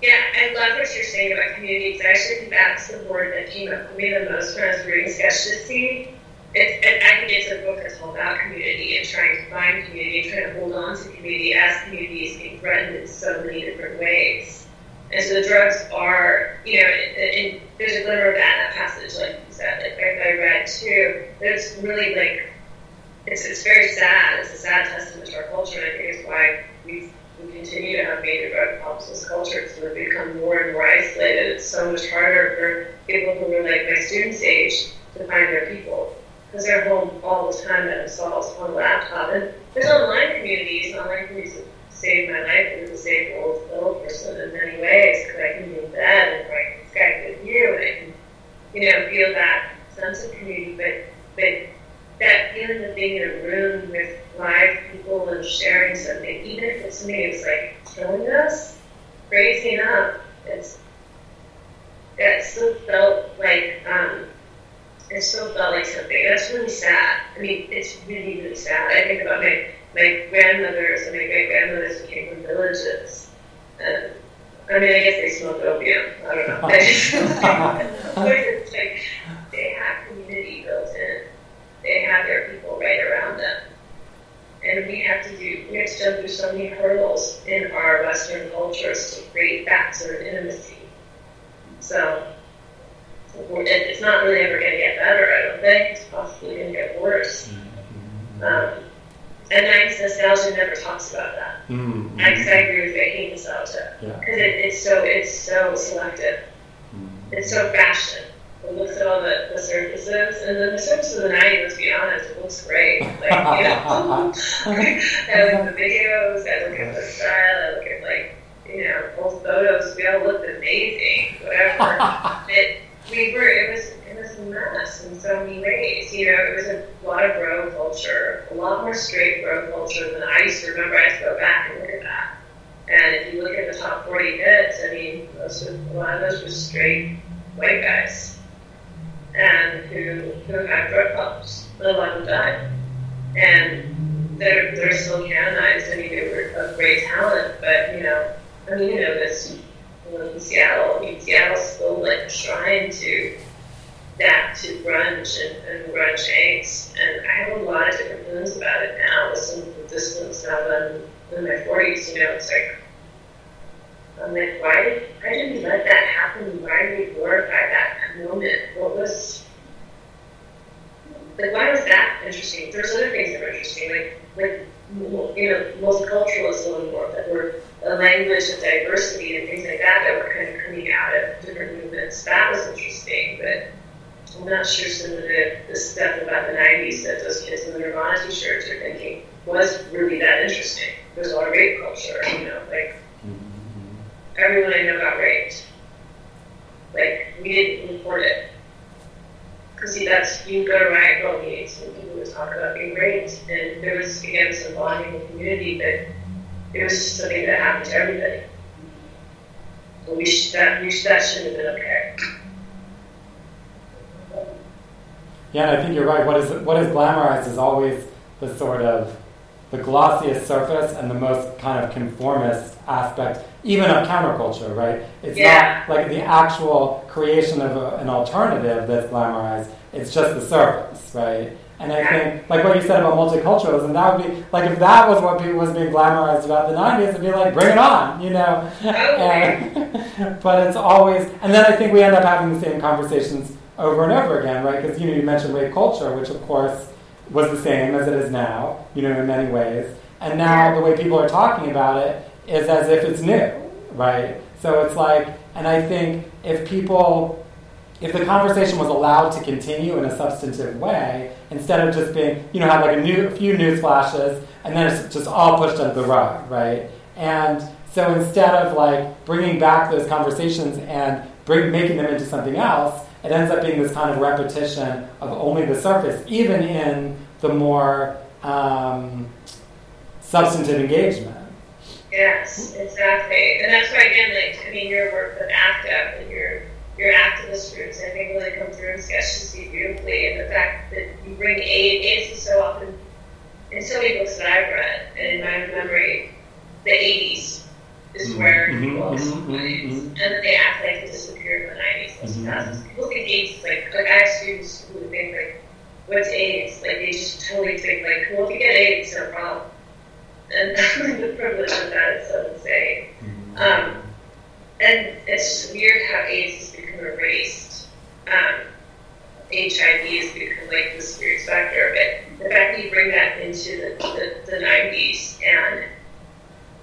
Yeah, I love what you're saying about community because I actually think that's the word that came up for me the most when I was reading Sketchtasy. It's, and I think it's a book that's all about community and trying to find community trying to hold on to community as community is being threatened in so many different ways. And so the drugs are, you know, and, there's a glimmer of that in that passage, like you said, like I, read too. But it's really like, it's, it's very sad. It's a sad testament to our culture, and I think it's why we we continue to have major drug problems in this culture because we've become more and more isolated. It's so much harder for people who are like my students' age to find their people because they're home all the time by themselves on a laptop. And there's online communities, online communities saved my life as a disabled ill person in many ways because I can be in bed and I can Skype with you and I can, you know, feel that sense of community. But but that feeling of being in a room with live people and sharing something, even if it's something that's like killing us, raising up. it's that still felt like um, it still felt like something. That's really sad. I mean, it's really, really sad. I think about my my grandmothers and my great grandmothers came from villages. And, I mean, I guess they smoked opium. I don't know. it's like they have community built in. They have their people right around them. And we have to do, we have to jump through so many hurdles in our Western cultures to create that sort of intimacy. So, it, it's not really ever going to get better. I don't think it's possibly going to get worse. Um, and 90s nostalgia never talks about that. Mm-hmm. I, I agree with you. I hate nostalgia Yeah. because it, it's so it's so selective. It's so fashion. It looks at all the, the surfaces, and then the surfaces of the 90s, let's be honest, it looks great. Like, you know, I look at the videos, I look at the style, I look at, like, you know, old photos, we all looked amazing, whatever. it, we were, it was, was a mess in so many ways. You know, it was a lot of bro culture, a lot more straight bro culture than I used to remember. I used to go back and look at that. And if you look at the top 40 hits, I mean, most of, a lot of those were straight white guys and who, who had drug problems. A lot of them died. And they're, they're still canonized. I mean, they were of great talent, but, you know, I mean, you know, this in Seattle, I mean, Seattle's still like trying to adapt to grunge and, and grunge angst. And I have a lot of different feelings about it now with some of the distance now that I'm in my 40s. You know, it's like, I'm like, why why did we let that happen? Why did we glorify that moment? What was, like, why was that interesting? There's other things that were interesting, like, like you know, multiculturalism and that were a language of diversity and things like that that were kind of coming out of different movements. That was interesting, but I'm not sure some of the, the stuff about the 90s that those kids in the Nirvana t-shirts are thinking was really that interesting. There's a lot of rape culture, you know, like mm-hmm. everyone I know got raped. Like, we didn't report it. Because, see, that's, you go to riot grrrl meetings and people would talk about being raped. And there was, again, some bonding in the community, but it was just something that happened to everybody. But we should, that, we should, that shouldn't have been okay. Yeah, and I think you're right. What is what is glamorized is always the sort of the glossiest surface and the most kind of conformist aspect, even of counterculture, right? It's Yeah. not like the actual creation of a, an alternative that's glamorized. It's just the surface, right? And I think, like what you said about multiculturalism, that would be like if that was what people was being glamorized about the '90s, it'd be like, bring it on, you know. And, but it's always, and then I think we end up having the same conversations over and over again, right? Because you know, you mentioned rape culture, which of course was the same as it is now, you know, in many ways. And now the way people are talking about it is as if it's new, right? So it's like, and I think if people, if the conversation was allowed to continue in a substantive way, instead of just being, you know, have like a, new, a few news flashes and then it's just all pushed under the rug, right? And so instead of like bringing back those conversations and bring, making them into something else, it ends up being this kind of repetition of only the surface, even in the more um, substantive engagement. Yes, exactly. And that's why, again, like, I mean, your work with ACT UP and your, your activist roots, I think, really come through in Sketch to beautifully. And the fact that you bring AIDS, AIDS is so often, in so many books that I've read, and in my memory, the 80s is Mhm, where mhm, people mhm, mm mhm, mhm. and then they act like it disappeared in the 90s and Mhm. 2000s. People think AIDS is like, like, I have students who think, like, what's AIDS? Like, they just totally think, like, well, if you get AIDS, no problem. And the privilege of that is so insane. Um, and it's just weird how AIDS has become erased. Um, HIV has become like this weird specter, but the fact that you bring that into the, the, the 90s and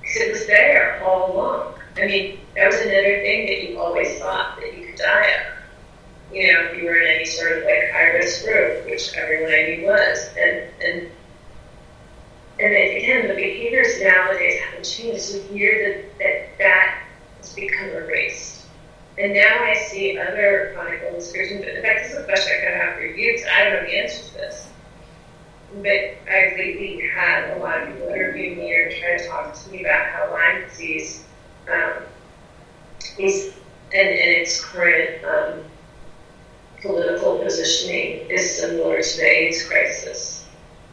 'cause it was there all along. I mean, that was another thing that you always thought that you could die of. You know, if you were in any sort of like high risk group, which everyone I knew was. And, and and again, the behaviors nowadays haven't changed. It's weird that, that that has become erased. And now I see other chronic illness groups. In fact, this is a question I kind of have for you because I don't know the answer to this. But I've lately had a lot of people interview me or try to talk to me about how Lyme disease um, is, and, and its current um, political positioning is similar to the AIDS crisis.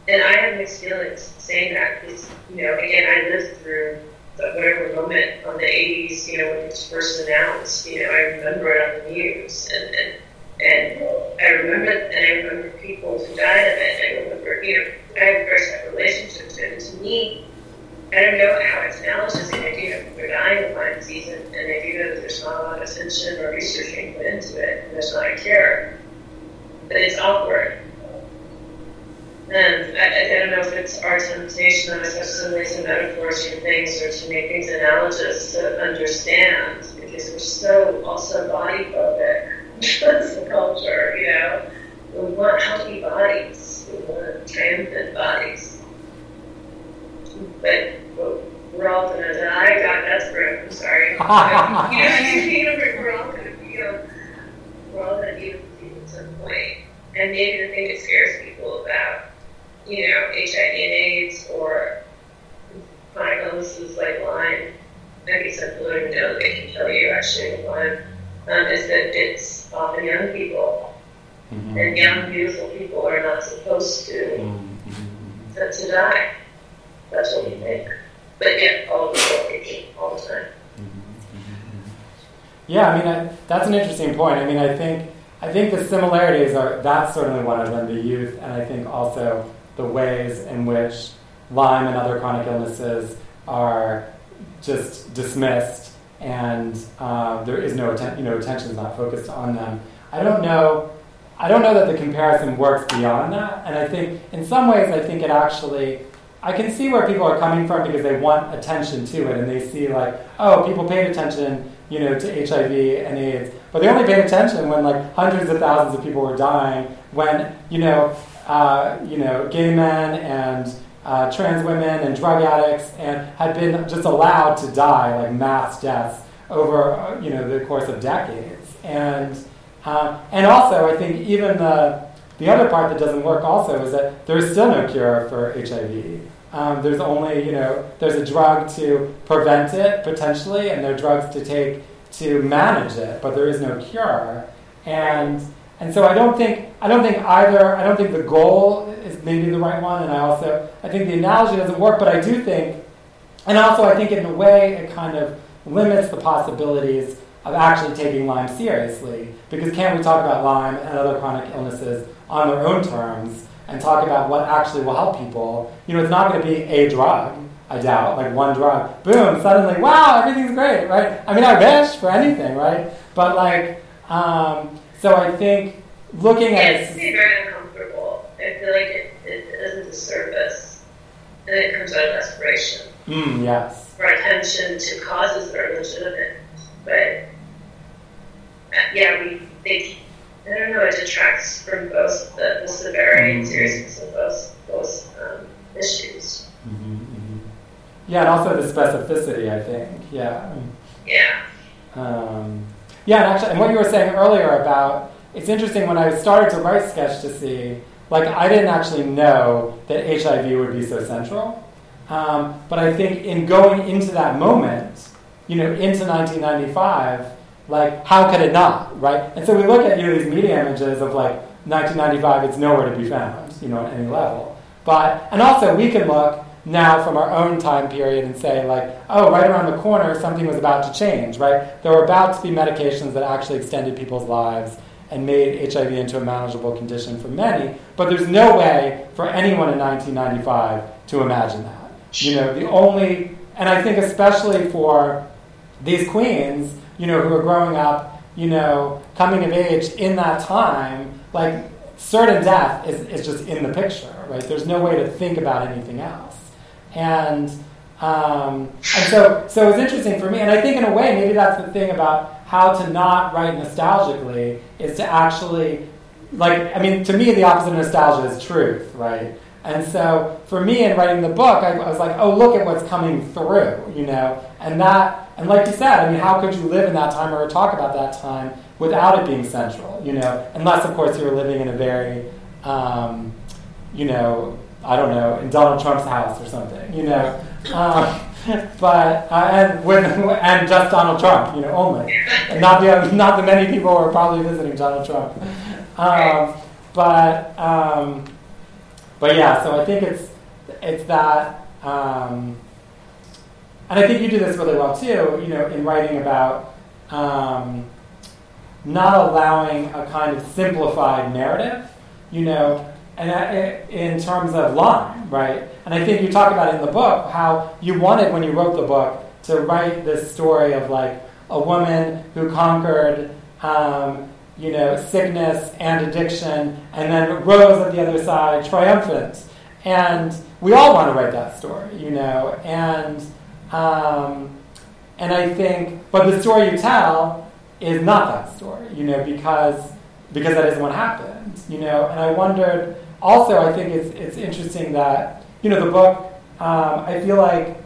And I have mixed feelings saying that because, you know, again, I lived through the whatever moment on the 80s, you know, when it was first announced, you know, I remember it on the news and, and, and I remember, and I remember people who died of it. And I remember, you know, I have a very sad relationship to. And to me, I don't know how it's analogous. I do know people are dying of Lyme disease, and, and I do know that there's not a lot of attention or research being put into it, and there's not a cure. But it's awkward. And I, I don't know if it's our temptation of especially some metaphors for things or to make things analogous to understand, because we're so also body phobic as a culture, you know. We want healthy bodies. We want triumphant bodies. But we're all to die. God, that's grim. I'm sorry. you know, you know, we're all going to feel, we're all to be at some point. And maybe the thing that scares people about, you know, HIV and AIDS or chronic illnesses like Lyme, guess some people don't even know they can kill you actually with Lyme, um, is that it's often young people. Mm-hmm. And young, beautiful people are not supposed to, mm-hmm. to, to die. That's what we think. But yeah, all the people, all the time. Yeah, I mean, I, that's an interesting point. I mean, I think I think the similarities are that's certainly one of them, the youth, and I think also the ways in which Lyme and other chronic illnesses are just dismissed, and uh, there is no atten- you know attention is not focused on them. I don't know. I don't know that the comparison works beyond that, and I think in some ways I think it actually I can see where people are coming from because they want attention to it and they see like, oh, people paid attention, you know, to HIV and AIDS, but they only paid attention when like hundreds of thousands of people were dying, when you know, uh, you know, gay men and uh, trans women and drug addicts and had been just allowed to die like mass deaths over uh, you know the course of decades, and uh, and also I think even the the other part that doesn't work also is that there is still no cure for HIV. Um, there's only, you know, there's a drug to prevent it potentially, and there are drugs to take to manage it, but there is no cure. And and so I don't think I don't think either I don't think the goal is maybe the right one, and I also I think the analogy doesn't work, but I do think, and also I think in a way it kind of limits the possibilities of actually taking Lyme seriously, because can't we talk about Lyme and other chronic illnesses on their own terms and talk about what actually will help people. You know, it's not going to be a drug, I doubt, like one drug. Boom, suddenly, wow, everything's great, right? I mean, I wish for anything, right? But like, um, so I think looking at it's feel like it, it is a disservice, and it comes out of desperation. Mm, yes. For attention to causes that are legitimate, but uh, yeah, we they I don't know, it detracts from both the, the severity and mm-hmm. seriousness of both, both um, issues. Mm-hmm, mm-hmm. Yeah, and also the specificity, I think. Yeah. Yeah. Um, yeah, and actually, and what you were saying earlier about it's interesting when I started to write Sketchtasy, like I didn't actually know that HIV would be so central. Um, but I think in going into that moment, you know, into 1995, like, how could it not, right? And so we look at you know these media images of like 1995. It's nowhere to be found, you know, at any level. But and also we can look now from our own time period and say like, oh, right around the corner, something was about to change, right? There were about to be medications that actually extended people's lives and made HIV into a manageable condition for many. But there's no way for anyone in 1995 to imagine that. You know, the only, and I think especially for these queens you know, who are growing up, you know, coming of age in that time, like certain death is, is just in the picture, right? There's no way to think about anything else. And um, and so, so it was interesting for me, and I think in a way, maybe that's the thing about how to not write nostalgically is to actually, like, I mean, to me, the opposite of nostalgia is truth, right? And so for me in writing the book, I, I was like, oh, look at what's coming through, you know, and that and like you said, I mean, how could you live in that time or talk about that time without it being central? You know, unless of course you were living in a very, um, you know, I don't know, in Donald Trump's house or something. You know, um, but uh, and with and just Donald Trump, you know, only, not the not the many people who are probably visiting Donald Trump. Um, but um, but yeah, so I think it's it's that. Um, and I think you do this really well too, you know, in writing about um, not allowing a kind of simplified narrative, you know, and I, in terms of Lyme, right? And I think you talk about in the book how you wanted when you wrote the book to write this story of like a woman who conquered, um, you know, sickness and addiction, and then rose at the other side triumphant. And we all want to write that story, you know, and um, and I think, but the story you tell is not that story, you know, because because that isn't what happened, you know. And I wondered also, I think it's it's interesting that you know the book. Um, I feel like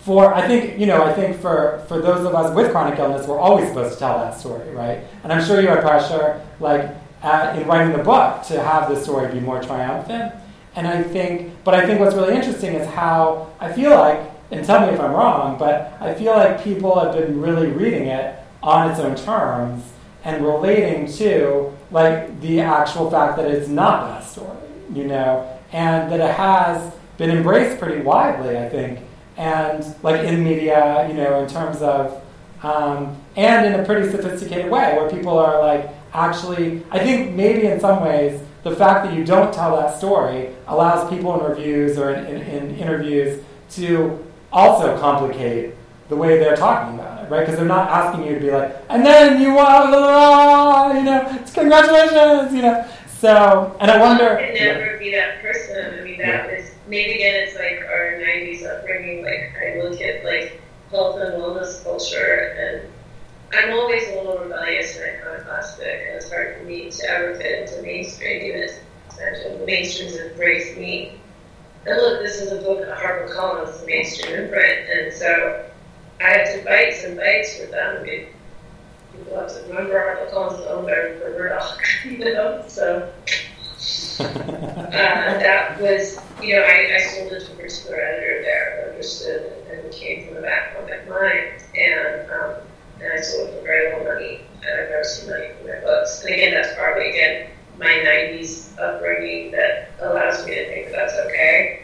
for I think you know I think for for those of us with chronic illness, we're always supposed to tell that story, right? And I'm sure you had pressure, like at, in writing the book, to have the story be more triumphant. And I think, but I think what's really interesting is how I feel like, and tell me if I'm wrong, but I feel like people have been really reading it on its own terms and relating to like the actual fact that it's not that story, you know, and that it has been embraced pretty widely, I think, and like in media, you know, in terms of, um, and in a pretty sophisticated way where people are like actually, I think maybe in some ways the fact that you don't tell that story allows people in reviews or in, in, in interviews to also complicate the way they're talking about it, right? Because they're not asking you to be like, and then you won, you know, it's congratulations, you know. So, and I wonder. I could never yeah. be that person. I mean, that yeah. was maybe again, it's like our '90s upbringing. Like I look at like health and wellness culture, and I'm always a little rebellious and iconoclastic, and it's hard for me to ever fit into mainstream. Even the mainstream's embraced me. And look, this is a book that HarperCollins, mainstream imprint, and so I had to fight some fights with them. I mean, people have to remember HarperCollins is owned by Rupert Murdoch, you know, so. uh, that was, you know, I, I sold it to a particular editor there, understood and came from the back of my mind. And um, and I sold it for very low money, and I've never seen money from my books. And again, that's probably again my '90s upbringing that allows me to think that that's okay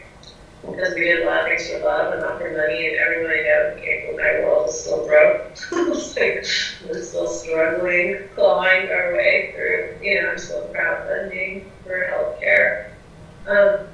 because we did a lot of for love and not for money, and everyone I know came from my world is still broke. like we're still struggling, clawing our way through. You know, I'm still crowdfunding for healthcare. Um,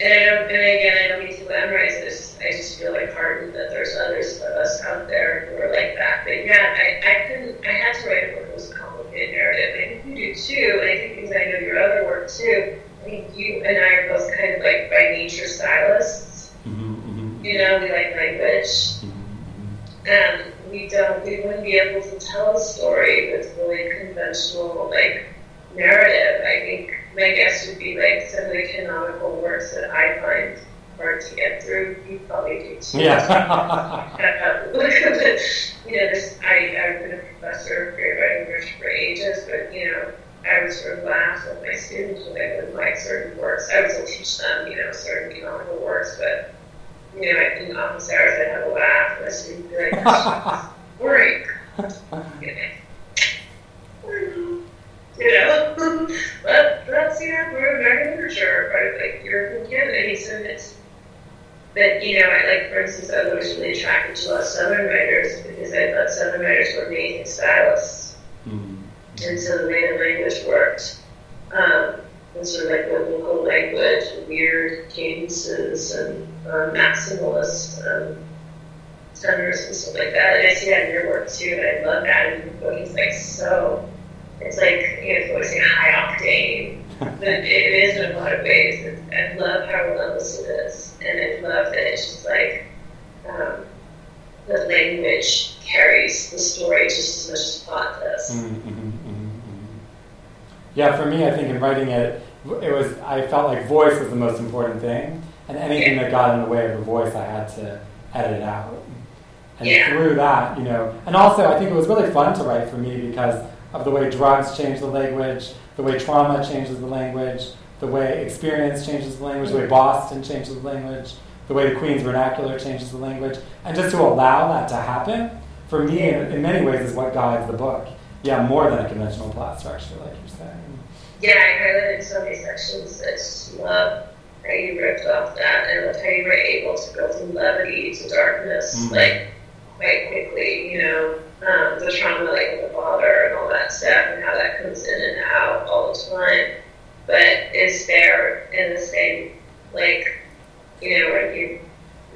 and I don't, and again, I don't mean to glamorize this. I just feel like heartened that there's others of us out there who are like that. But yeah, I, I couldn't, I had to write a book that was a complicated narrative. I think you do too, and I think because I know your other work too. I think you and I are both kind of like by nature stylists. Mm-hmm, mm-hmm. You know, we like language. Mm-hmm, and we don't, we wouldn't be able to tell a story with really conventional, like, narrative. I think my guess would be like some of the canonical works that I find hard to get through. You probably do too. Yeah. you know, this, I, I've been a professor of creative writing for ages, but you know, I would sort of laugh with my students when they wouldn't like certain works. I would still teach them, you know, certain canonical works, but you know, in office hours I'd have a laugh and my students would be like, boring. you know, but that's, you know, we're American literature, part of like European Canada. He said it's but you know, I like for instance, I was really attracted to a lot of Southern writers because I thought Southern writers were amazing stylists, mm-hmm. And so the way the language worked um, was sort of like the local language, weird cadences and um, maximalist um, tenors and stuff like that. And I see that in your work too, and I love that in your book. It's like so it's like, you know, voicing high octane, but it is in a lot of ways. It's, I love how relentless it is, and I love that it's just like um, the language carries the story just as much as plot does. Mm-hmm. Yeah, for me, I think in writing it, it was I felt like voice was the most important thing, and anything that got in the way of the voice, I had to edit out. And yeah. through that, you know, and also I think it was really fun to write for me because of the way drugs change the language, the way trauma changes the language, the way experience changes the language, the way Boston changes the language, the way the Queen's vernacular changes the language. And just to allow that to happen, for me, in, in many ways, is what guides the book. Yeah, more than a conventional plot structure, like you're saying. Yeah, I highlighted so many sections. I just love how you ripped off that and how you were able to go from levity to darkness, mm-hmm. like quite quickly, you know um, the trauma like the father and all that stuff and how that comes in and out all the time. but is there in the same like you know when you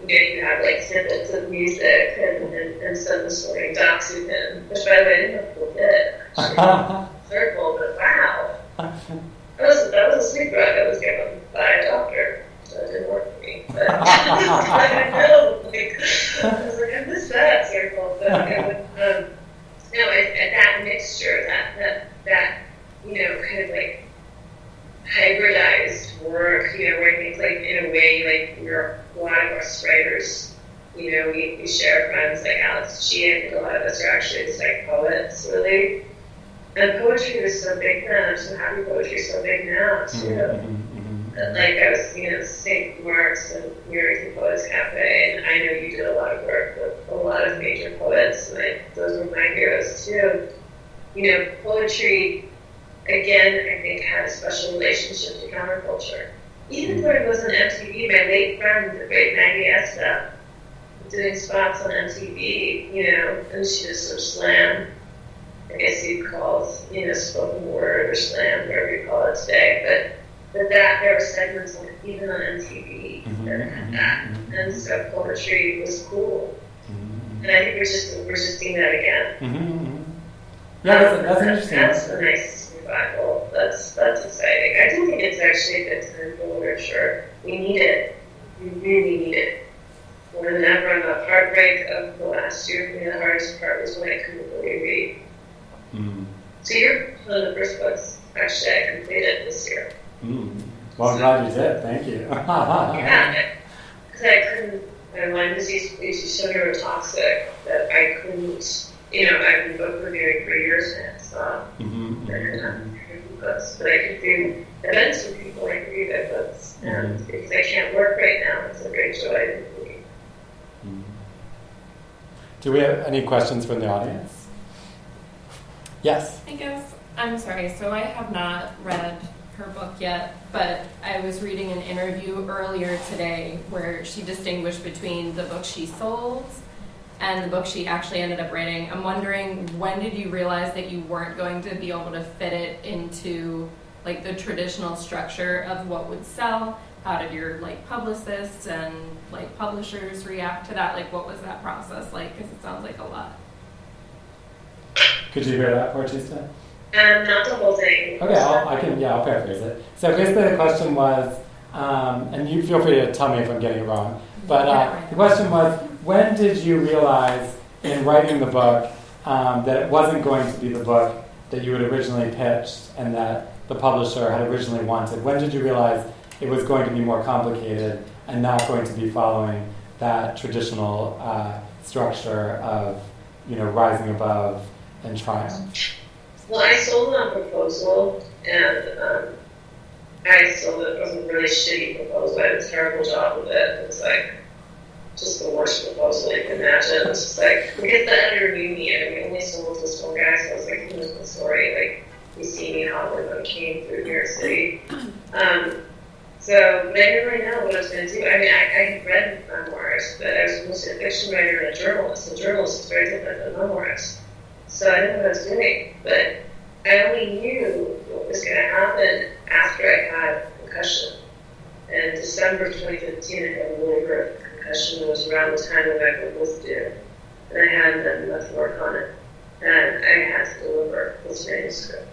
know you have like snippets of music and and, and some this morning docs with him, which by the way I didn't have a cool bit actually. Seroquel, but wow. That was that was a sleep drug I was given by a doctor. So it didn't work for me. But I know, like, I was like, I missed that Seroquel. But it would, um, you know, and, and that mixture, that that that you know, kind of like hybridized work, you know, where I think like in a way like we're a lot of us writers, you know, we, we share friends like Alex G. I think a lot of us are actually just like poets really. And poetry was so big then, I'm so happy poetry is so big now too. Mm-hmm, mm-hmm, mm-hmm. And, like I was, you know, St. Mark's and City Poets Cafe, and I know you did a lot of work with a lot of major poets, and I, those were my heroes too. You know, poetry again, I think, had a special relationship to counterculture. Even though it was on MTV, my late friend, the great Maggie Estep, doing spots on MTV, you know, and she was some slam, I guess you'd call it, you know, spoken word or slam, whatever you call it today, but but that there were segments on even on MTV mm-hmm, that had mm-hmm, that, mm-hmm. and so poetry was cool, and I think we're just we're just seeing that again. Mm-hmm. Yeah, that's, that's um, interesting. That's a nice revival. That's that's exciting. I do think it's actually a good time for literature. We need it. We really need it. More than ever, and the heartbreak of the last year for me, the hardest part was when I couldn't really read. Mm. So you're one of the first books actually I completed this year. Mm. Well, I'm glad you did. Thank you. Yeah, because I couldn't. My mind was used, used to so neurotoxic that I couldn't. You know, I've been book reviewing for years now, so Mhm, I couldn't mhm, books, but I could do events with people. I could read their books, and Mhm. because I can't work right now, it's a great joy to read. mhm. Do we have any questions from the audience? Yes. I guess I'm sorry. So I have not read her book yet, but I was reading an interview earlier today where she distinguished between the book she sold and the book she actually ended up writing. I'm wondering when did you realize that you weren't going to be able to fit it into like the traditional structure of what would sell? How did your like publicists and like publishers react to that? Like what was that process like? Because it sounds like a lot. Could you hear that, Porochista? Um, not the whole thing. Okay, I'll, I can. Yeah, I'll paraphrase it. So basically, the question was, um, and you feel free to tell me if I'm getting it wrong. But uh, the question was, when did you realize in writing the book um, that it wasn't going to be the book that you had originally pitched and that the publisher had originally wanted? When did you realize it was going to be more complicated and not going to be following that traditional uh, structure of, you know, rising above and triumph? Well, I sold on proposal, and um, I sold it. Was a really shitty proposal. I did a terrible job with it. It was like just the worst proposal you can imagine. It's just like because the editor knew me, and we only sold this one guy, so I was like, "Here's the story." Like you see me hobbling I came through New York City. Um, so, I didn't really know what I was going to do. I mean, I, I had read memoirs, but I was mostly a fiction writer and a journalist. A journalist is very different than a memoirist. So I didn't know what I was doing, but I only knew what was going to happen after I had concussion. In December 2015, I had a liver concussion. It was around the time that book was due, and I hadn't done work on it, and I had to deliver this manuscript.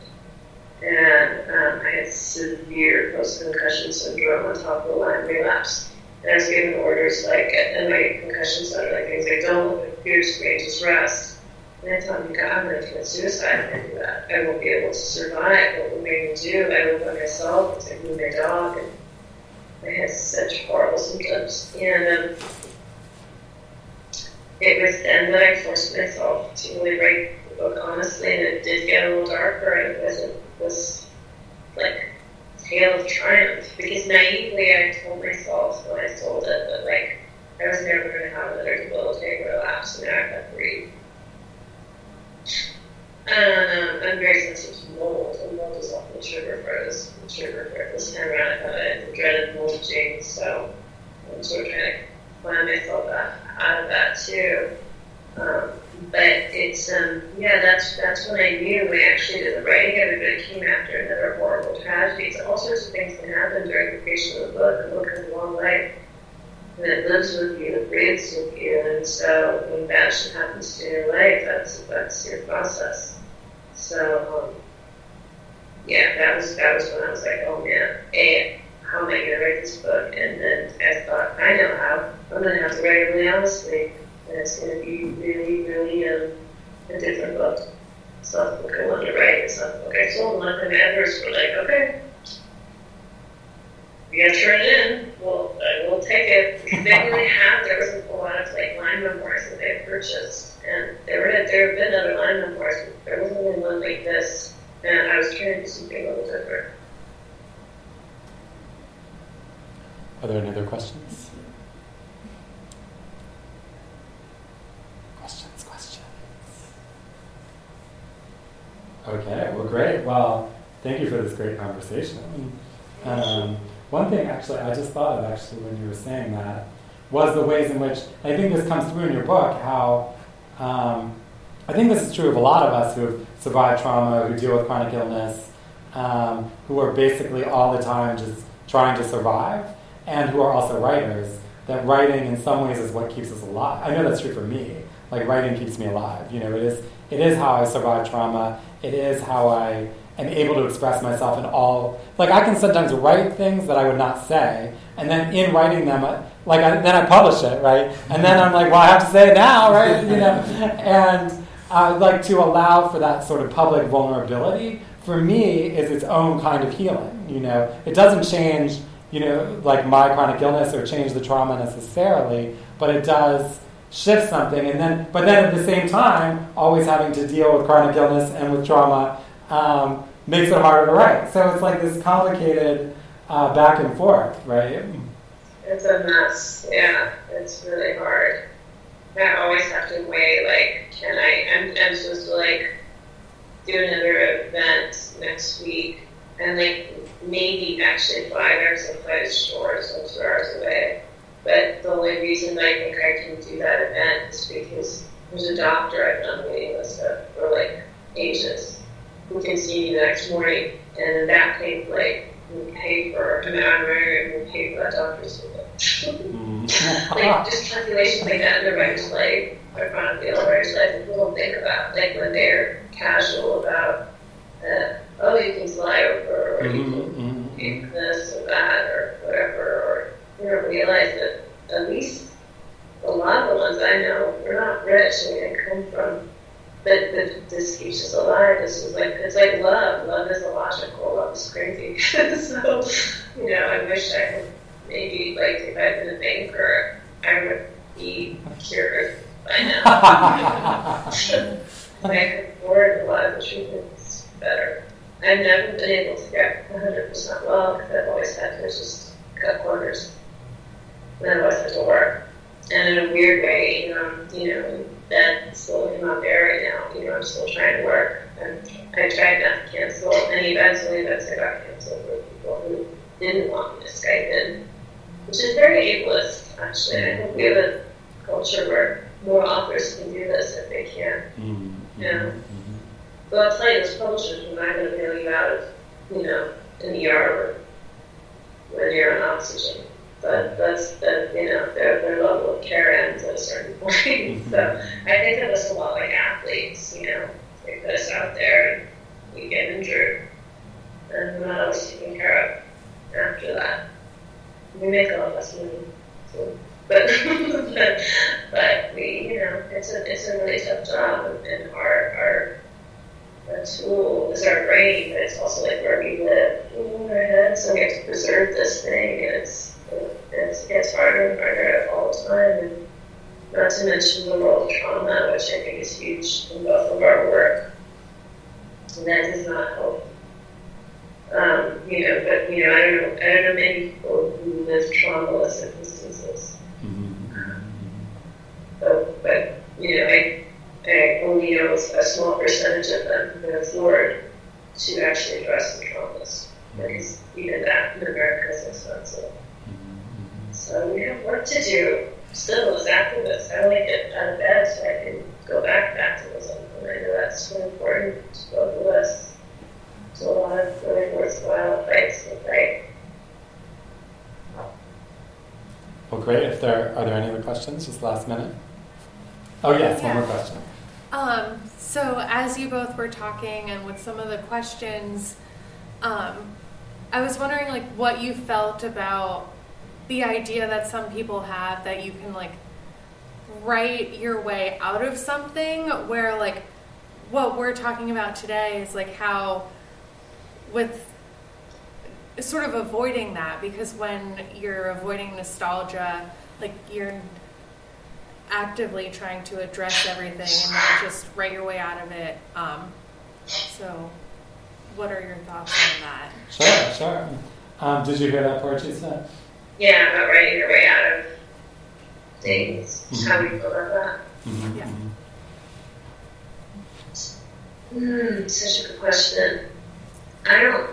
And um, I had severe post-concussion syndrome on top of the Lyme relapse. And I was given orders like at my concussion center, like things like don't look at screen, just rest. And I thought, God, I'm going to commit suicide if I won't be able to survive. What will me do? I live by myself. It's like me my dog. And I had such horrible symptoms. And um, it was then that I forced myself to really write the book honestly. And it did get a little darker. And it wasn't this, like, tale of triumph. Because naively, I told myself when I sold it that, like, I was never going to have another debilitating relapse. And now I've had. Um, I'm very sensitive to mold, and mold is often trigger for this. Trigger for this time around. I had a dreaded mold jinx, so I'm sort of trying to climb myself out, of that too. Um, but it's um, yeah, that's that's when I knew I actually did the writing of it. But it came after another horrible tragedies, all sorts of things can happen during the creation of the book. The book has a long life, and it lives with you, it breathes with you, and so when bad shit happens to your life, that's that's your process. So, um, yeah, that was that was when I was like, oh man, a how am I to write this book? And then I thought, I know how. I'm to have to write it really honestly, and it's to be really, really um, a different book. It's not the book I wanted to write. It's not the book I told. The editors were like, okay, you got to turn it in. Well, I will take it. They really have. There was a lot of like Lyme memoirs that they had purchased, and there were there have been other Lyme memoirs, but there wasn't only one like this. And I was trying to do something a little different. Are there any other questions? Questions, questions. Okay, well, great. Well, thank you for this great conversation. Um, one thing, actually, I just thought of actually when you were saying that was the ways in which I think this comes through in your book. How um, I think this is true of a lot of us who have survived trauma, who deal with chronic illness, um, who are basically all the time just trying to survive and who are also writers, that writing in some ways is what keeps us alive. I know that's true for me. Like writing keeps me alive. You know, it is it is how I survive trauma. It is how I am able to express myself in all. Like I can sometimes write things that I would not say, and then in writing them, like I, then I publish it, right? And then I'm like, well, I have to say it now, right? You know, and I like to allow for that sort of public vulnerability. For me, is its own kind of healing. You know, it doesn't change you know, like my chronic illness or change the trauma necessarily, but it does shift something. And then, but then at the same time, always having to deal with chronic illness and with trauma um, makes it harder to write. So it's like this complicated uh, back and forth, right? It's a mess. Yeah, it's really hard. I always have to weigh like, can I? I'm, I'm supposed to like do another event next week, and like maybe actually of flight is short, so two hours away. But the only reason I think I can do that event is because there's a doctor I've done waiting list for like ages who can see me the next morning, and that paid like we pay for an honorary and we pay for that doctor's visit. Mm-hmm. like just calculations like that in the writer's life, or front of the writer's life, people don't think about like when they're casual about uh, oh, you can fly over, or you can mm-hmm. this or that, or whatever, or you don't realize that at least a lot of the ones I know, we're not rich, and we come from. But, but this keeps us alive. This is like it's like love. Love is illogical. Love is crazy. so, you know, I wish I maybe like if I'd been a banker, I would be cured by now. I could afford a lot of the treatments better. I've never been able to get 100% well because I've always had to just cut corners. And I've always had to work. And in a weird way, know, you know, bed still looking out there right now. You know, I'm still trying to work. And I tried not to cancel, and eventually eventually got canceled for people who didn't want me to Skype in, which is very ableist, actually. I think we have a culture where more authors can do this if they can. Mm-hmm. You know? But I'll tell you, those publishers are not going to bail you out of, you know, an ER when you're on oxygen. But that's the, you know, their, their level of care ends at a certain point. Mm-hmm. so I think of us a lot like athletes, you know, they put us out there and we get injured and we're not always taken care of after that. We make a lot less money too. But, but, but we, you know, it's a, it's a really tough job and our, our a tool is our brain, but it's also like where we live in our head. So we have to preserve this thing, and it's it's, it gets harder and harder all the time. And not to mention the role of trauma, which I think is huge in both of our work. And that does not help. Um, you know, but you know, I don't know. I don't know many people who live traumaless instances. Mm-hmm. But, but you know, I and only know a small percentage of them can afford to actually address the traumas. Because even that in America is expensive. So we have work to do. Still, as activists, I like get out of bed so I can go back to activism. And I know that's so important to both of us. So a lot of really worthwhile rights look like. Well, great. If there are there any other questions, just last minute. Oh yes, one more question. Um, so as you both were talking and with some of the questions, um, I was wondering like what you felt about the idea that some people have that you can like write your way out of something where like what we're talking about today is like how with sort of avoiding that because when you're avoiding nostalgia like you're actively trying to address everything and not just write your way out of it um, so what are your thoughts on that Sure, sure. Um, did you hear that, Porochista? Yeah, about writing your way out of things. Mhm. How do you feel about that? Mm-hmm. Yeah. Hmm, such a good question. I don't.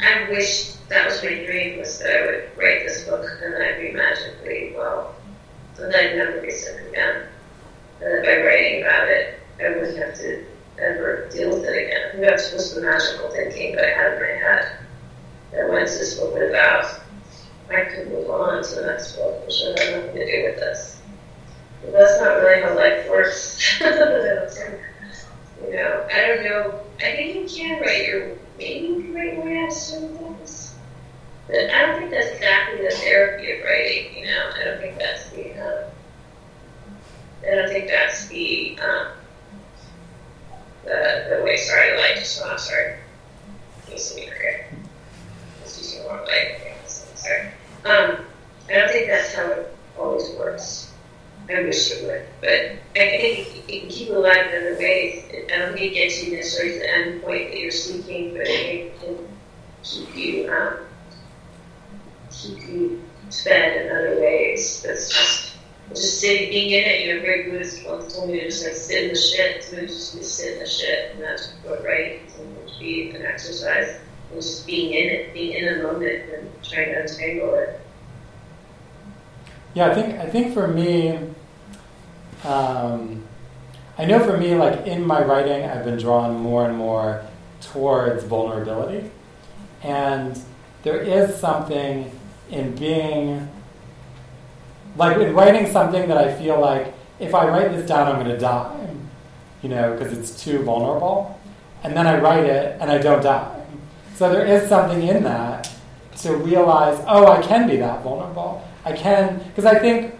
I wish that was my dream was that I would write this book and I'd be magically well, and I'd never be sick again. And that by writing about it, I wouldn't have to ever deal with it again. I think that's just the magical thinking that I had in my head. That once this book was out, I could move on to the next book, which would have nothing to do with this. But that's not really how life works. I. You know, I don't know. I think you can write your maybe you can write of certain things. But I don't think that's exactly the therapy of writing, you know. I don't think that's the um, I don't think that's the um the the way sorry like just I'm sorry. Can you see me okay? Let's the wrong way. Okay, sorry. Um I don't think that's how it always works. I wish it would, but I think it can keep alive in other ways. I don't think it gets you necessarily to the end point that you're seeking, but it can keep you um, keep you fed in other ways. That's just just sitting, being in it. You know, very Buddhist once told me to just like sit in the shit. To just sit in the shit, and that's what writing can be an exercise. Just being in it, being in the moment, and trying to untangle it. Yeah, I think I think for me, um, I know for me, like in my writing, I've been drawn more and more towards vulnerability, and there is something in being like in writing something that I feel like if I write this down, I'm going to die, you know, because it's too vulnerable, and then I write it and I don't die. So there is something in that to realize, oh, I can be that vulnerable. I can, because I think,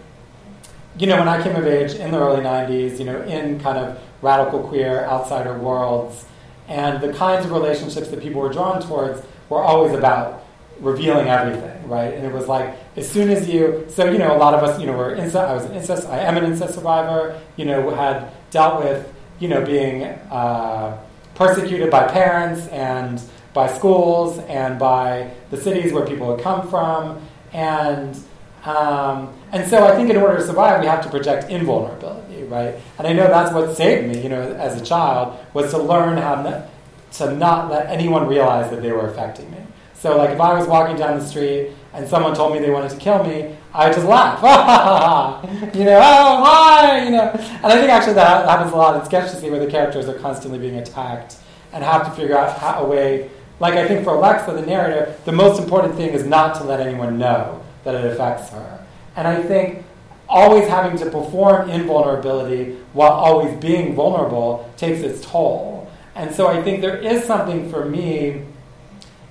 you know, when I came of age in the early 90s, you know, in kind of radical queer outsider worlds, and the kinds of relationships that people were drawn towards were always about revealing everything, right? And it was like, as soon as you, so, you know, a lot of us, you know, were incest, I was an incest, I am an incest survivor, you know, had dealt with, you know, being uh, persecuted by parents and by schools and by the cities where people had come from. And, um, and so I think in order to survive, we have to project invulnerability, right? And I know that's what saved me, you know, as a child, was to learn how not, to not let anyone realize that they were affecting me. So, like, if I was walking down the street and someone told me they wanted to kill me, I would just laugh. you know, oh, hi, you know. And I think actually that happens a lot in Sketchtasy where the characters are constantly being attacked and have to figure out how, a way. Like, I think for Alexa, the narrator, the most important thing is not to let anyone know that it affects her. And I think always having to perform invulnerability while always being vulnerable takes its toll. And so I think there is something for me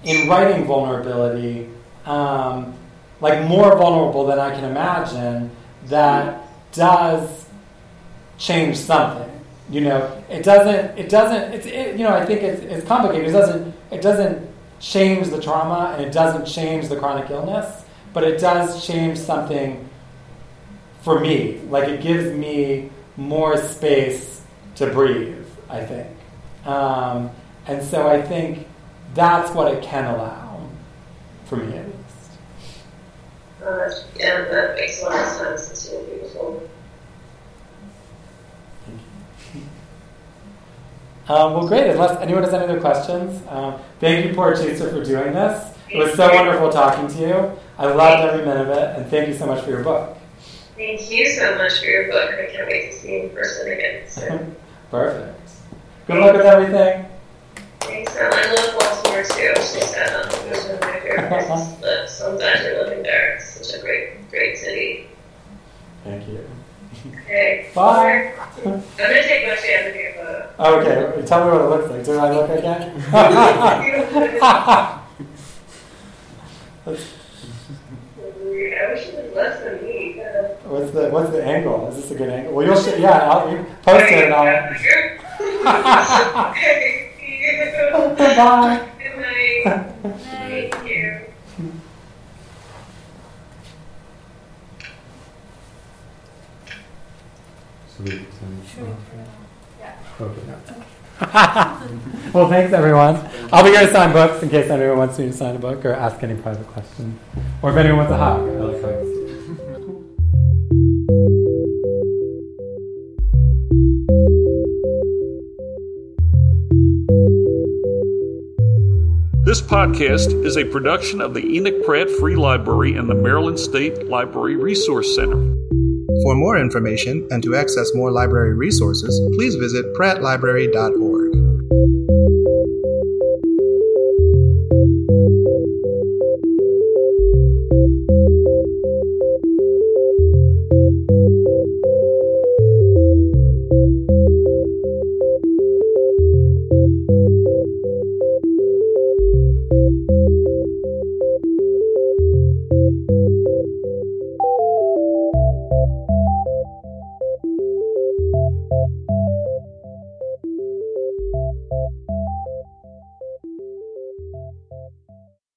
in writing vulnerability, um, like more vulnerable than I can imagine, that does change something. You know, it doesn't. It doesn't. It's. It, you know, I think it's, it's complicated. It doesn't. It doesn't change the trauma, and it doesn't change the chronic illness, but it does change something for me. Like it gives me more space to breathe. I think, um, and so I think that's what it can allow, for me at least. Uh, yeah, that makes a lot of sense. It's really beautiful. Um, well, great. Unless anyone has any other questions, um, thank you, Porochista, for doing this. It was so wonderful talking to you. I loved every minute of it, and thank you so much for your book. Thank you so much for your book. I can't wait to see you in person again. So, Perfect. Good luck with everything. thanks. Um, I love Baltimore too. She said, um, But I'm glad you're living there. It's such a great, great city. Thank you. Okay. Bye. I'm gonna take my chance and take a photo. Okay, tell me what it looks like. Do I look okay? I wish it was less than me. Uh, what's the What's the angle? Is this a good angle? Well, you'll sh- yeah. I'll you post it and I'll. Okay. Bye. Good night. Thank you. well, thanks everyone. I'll be here to sign books in case anyone wants me to sign a book or ask any private questions, or if anyone wants a hug. I like hugs. This podcast is a production of the Enoch Pratt Free Library and the Maryland State Library Resource Center. For more information and to access more library resources, please visit prattlibrary.org.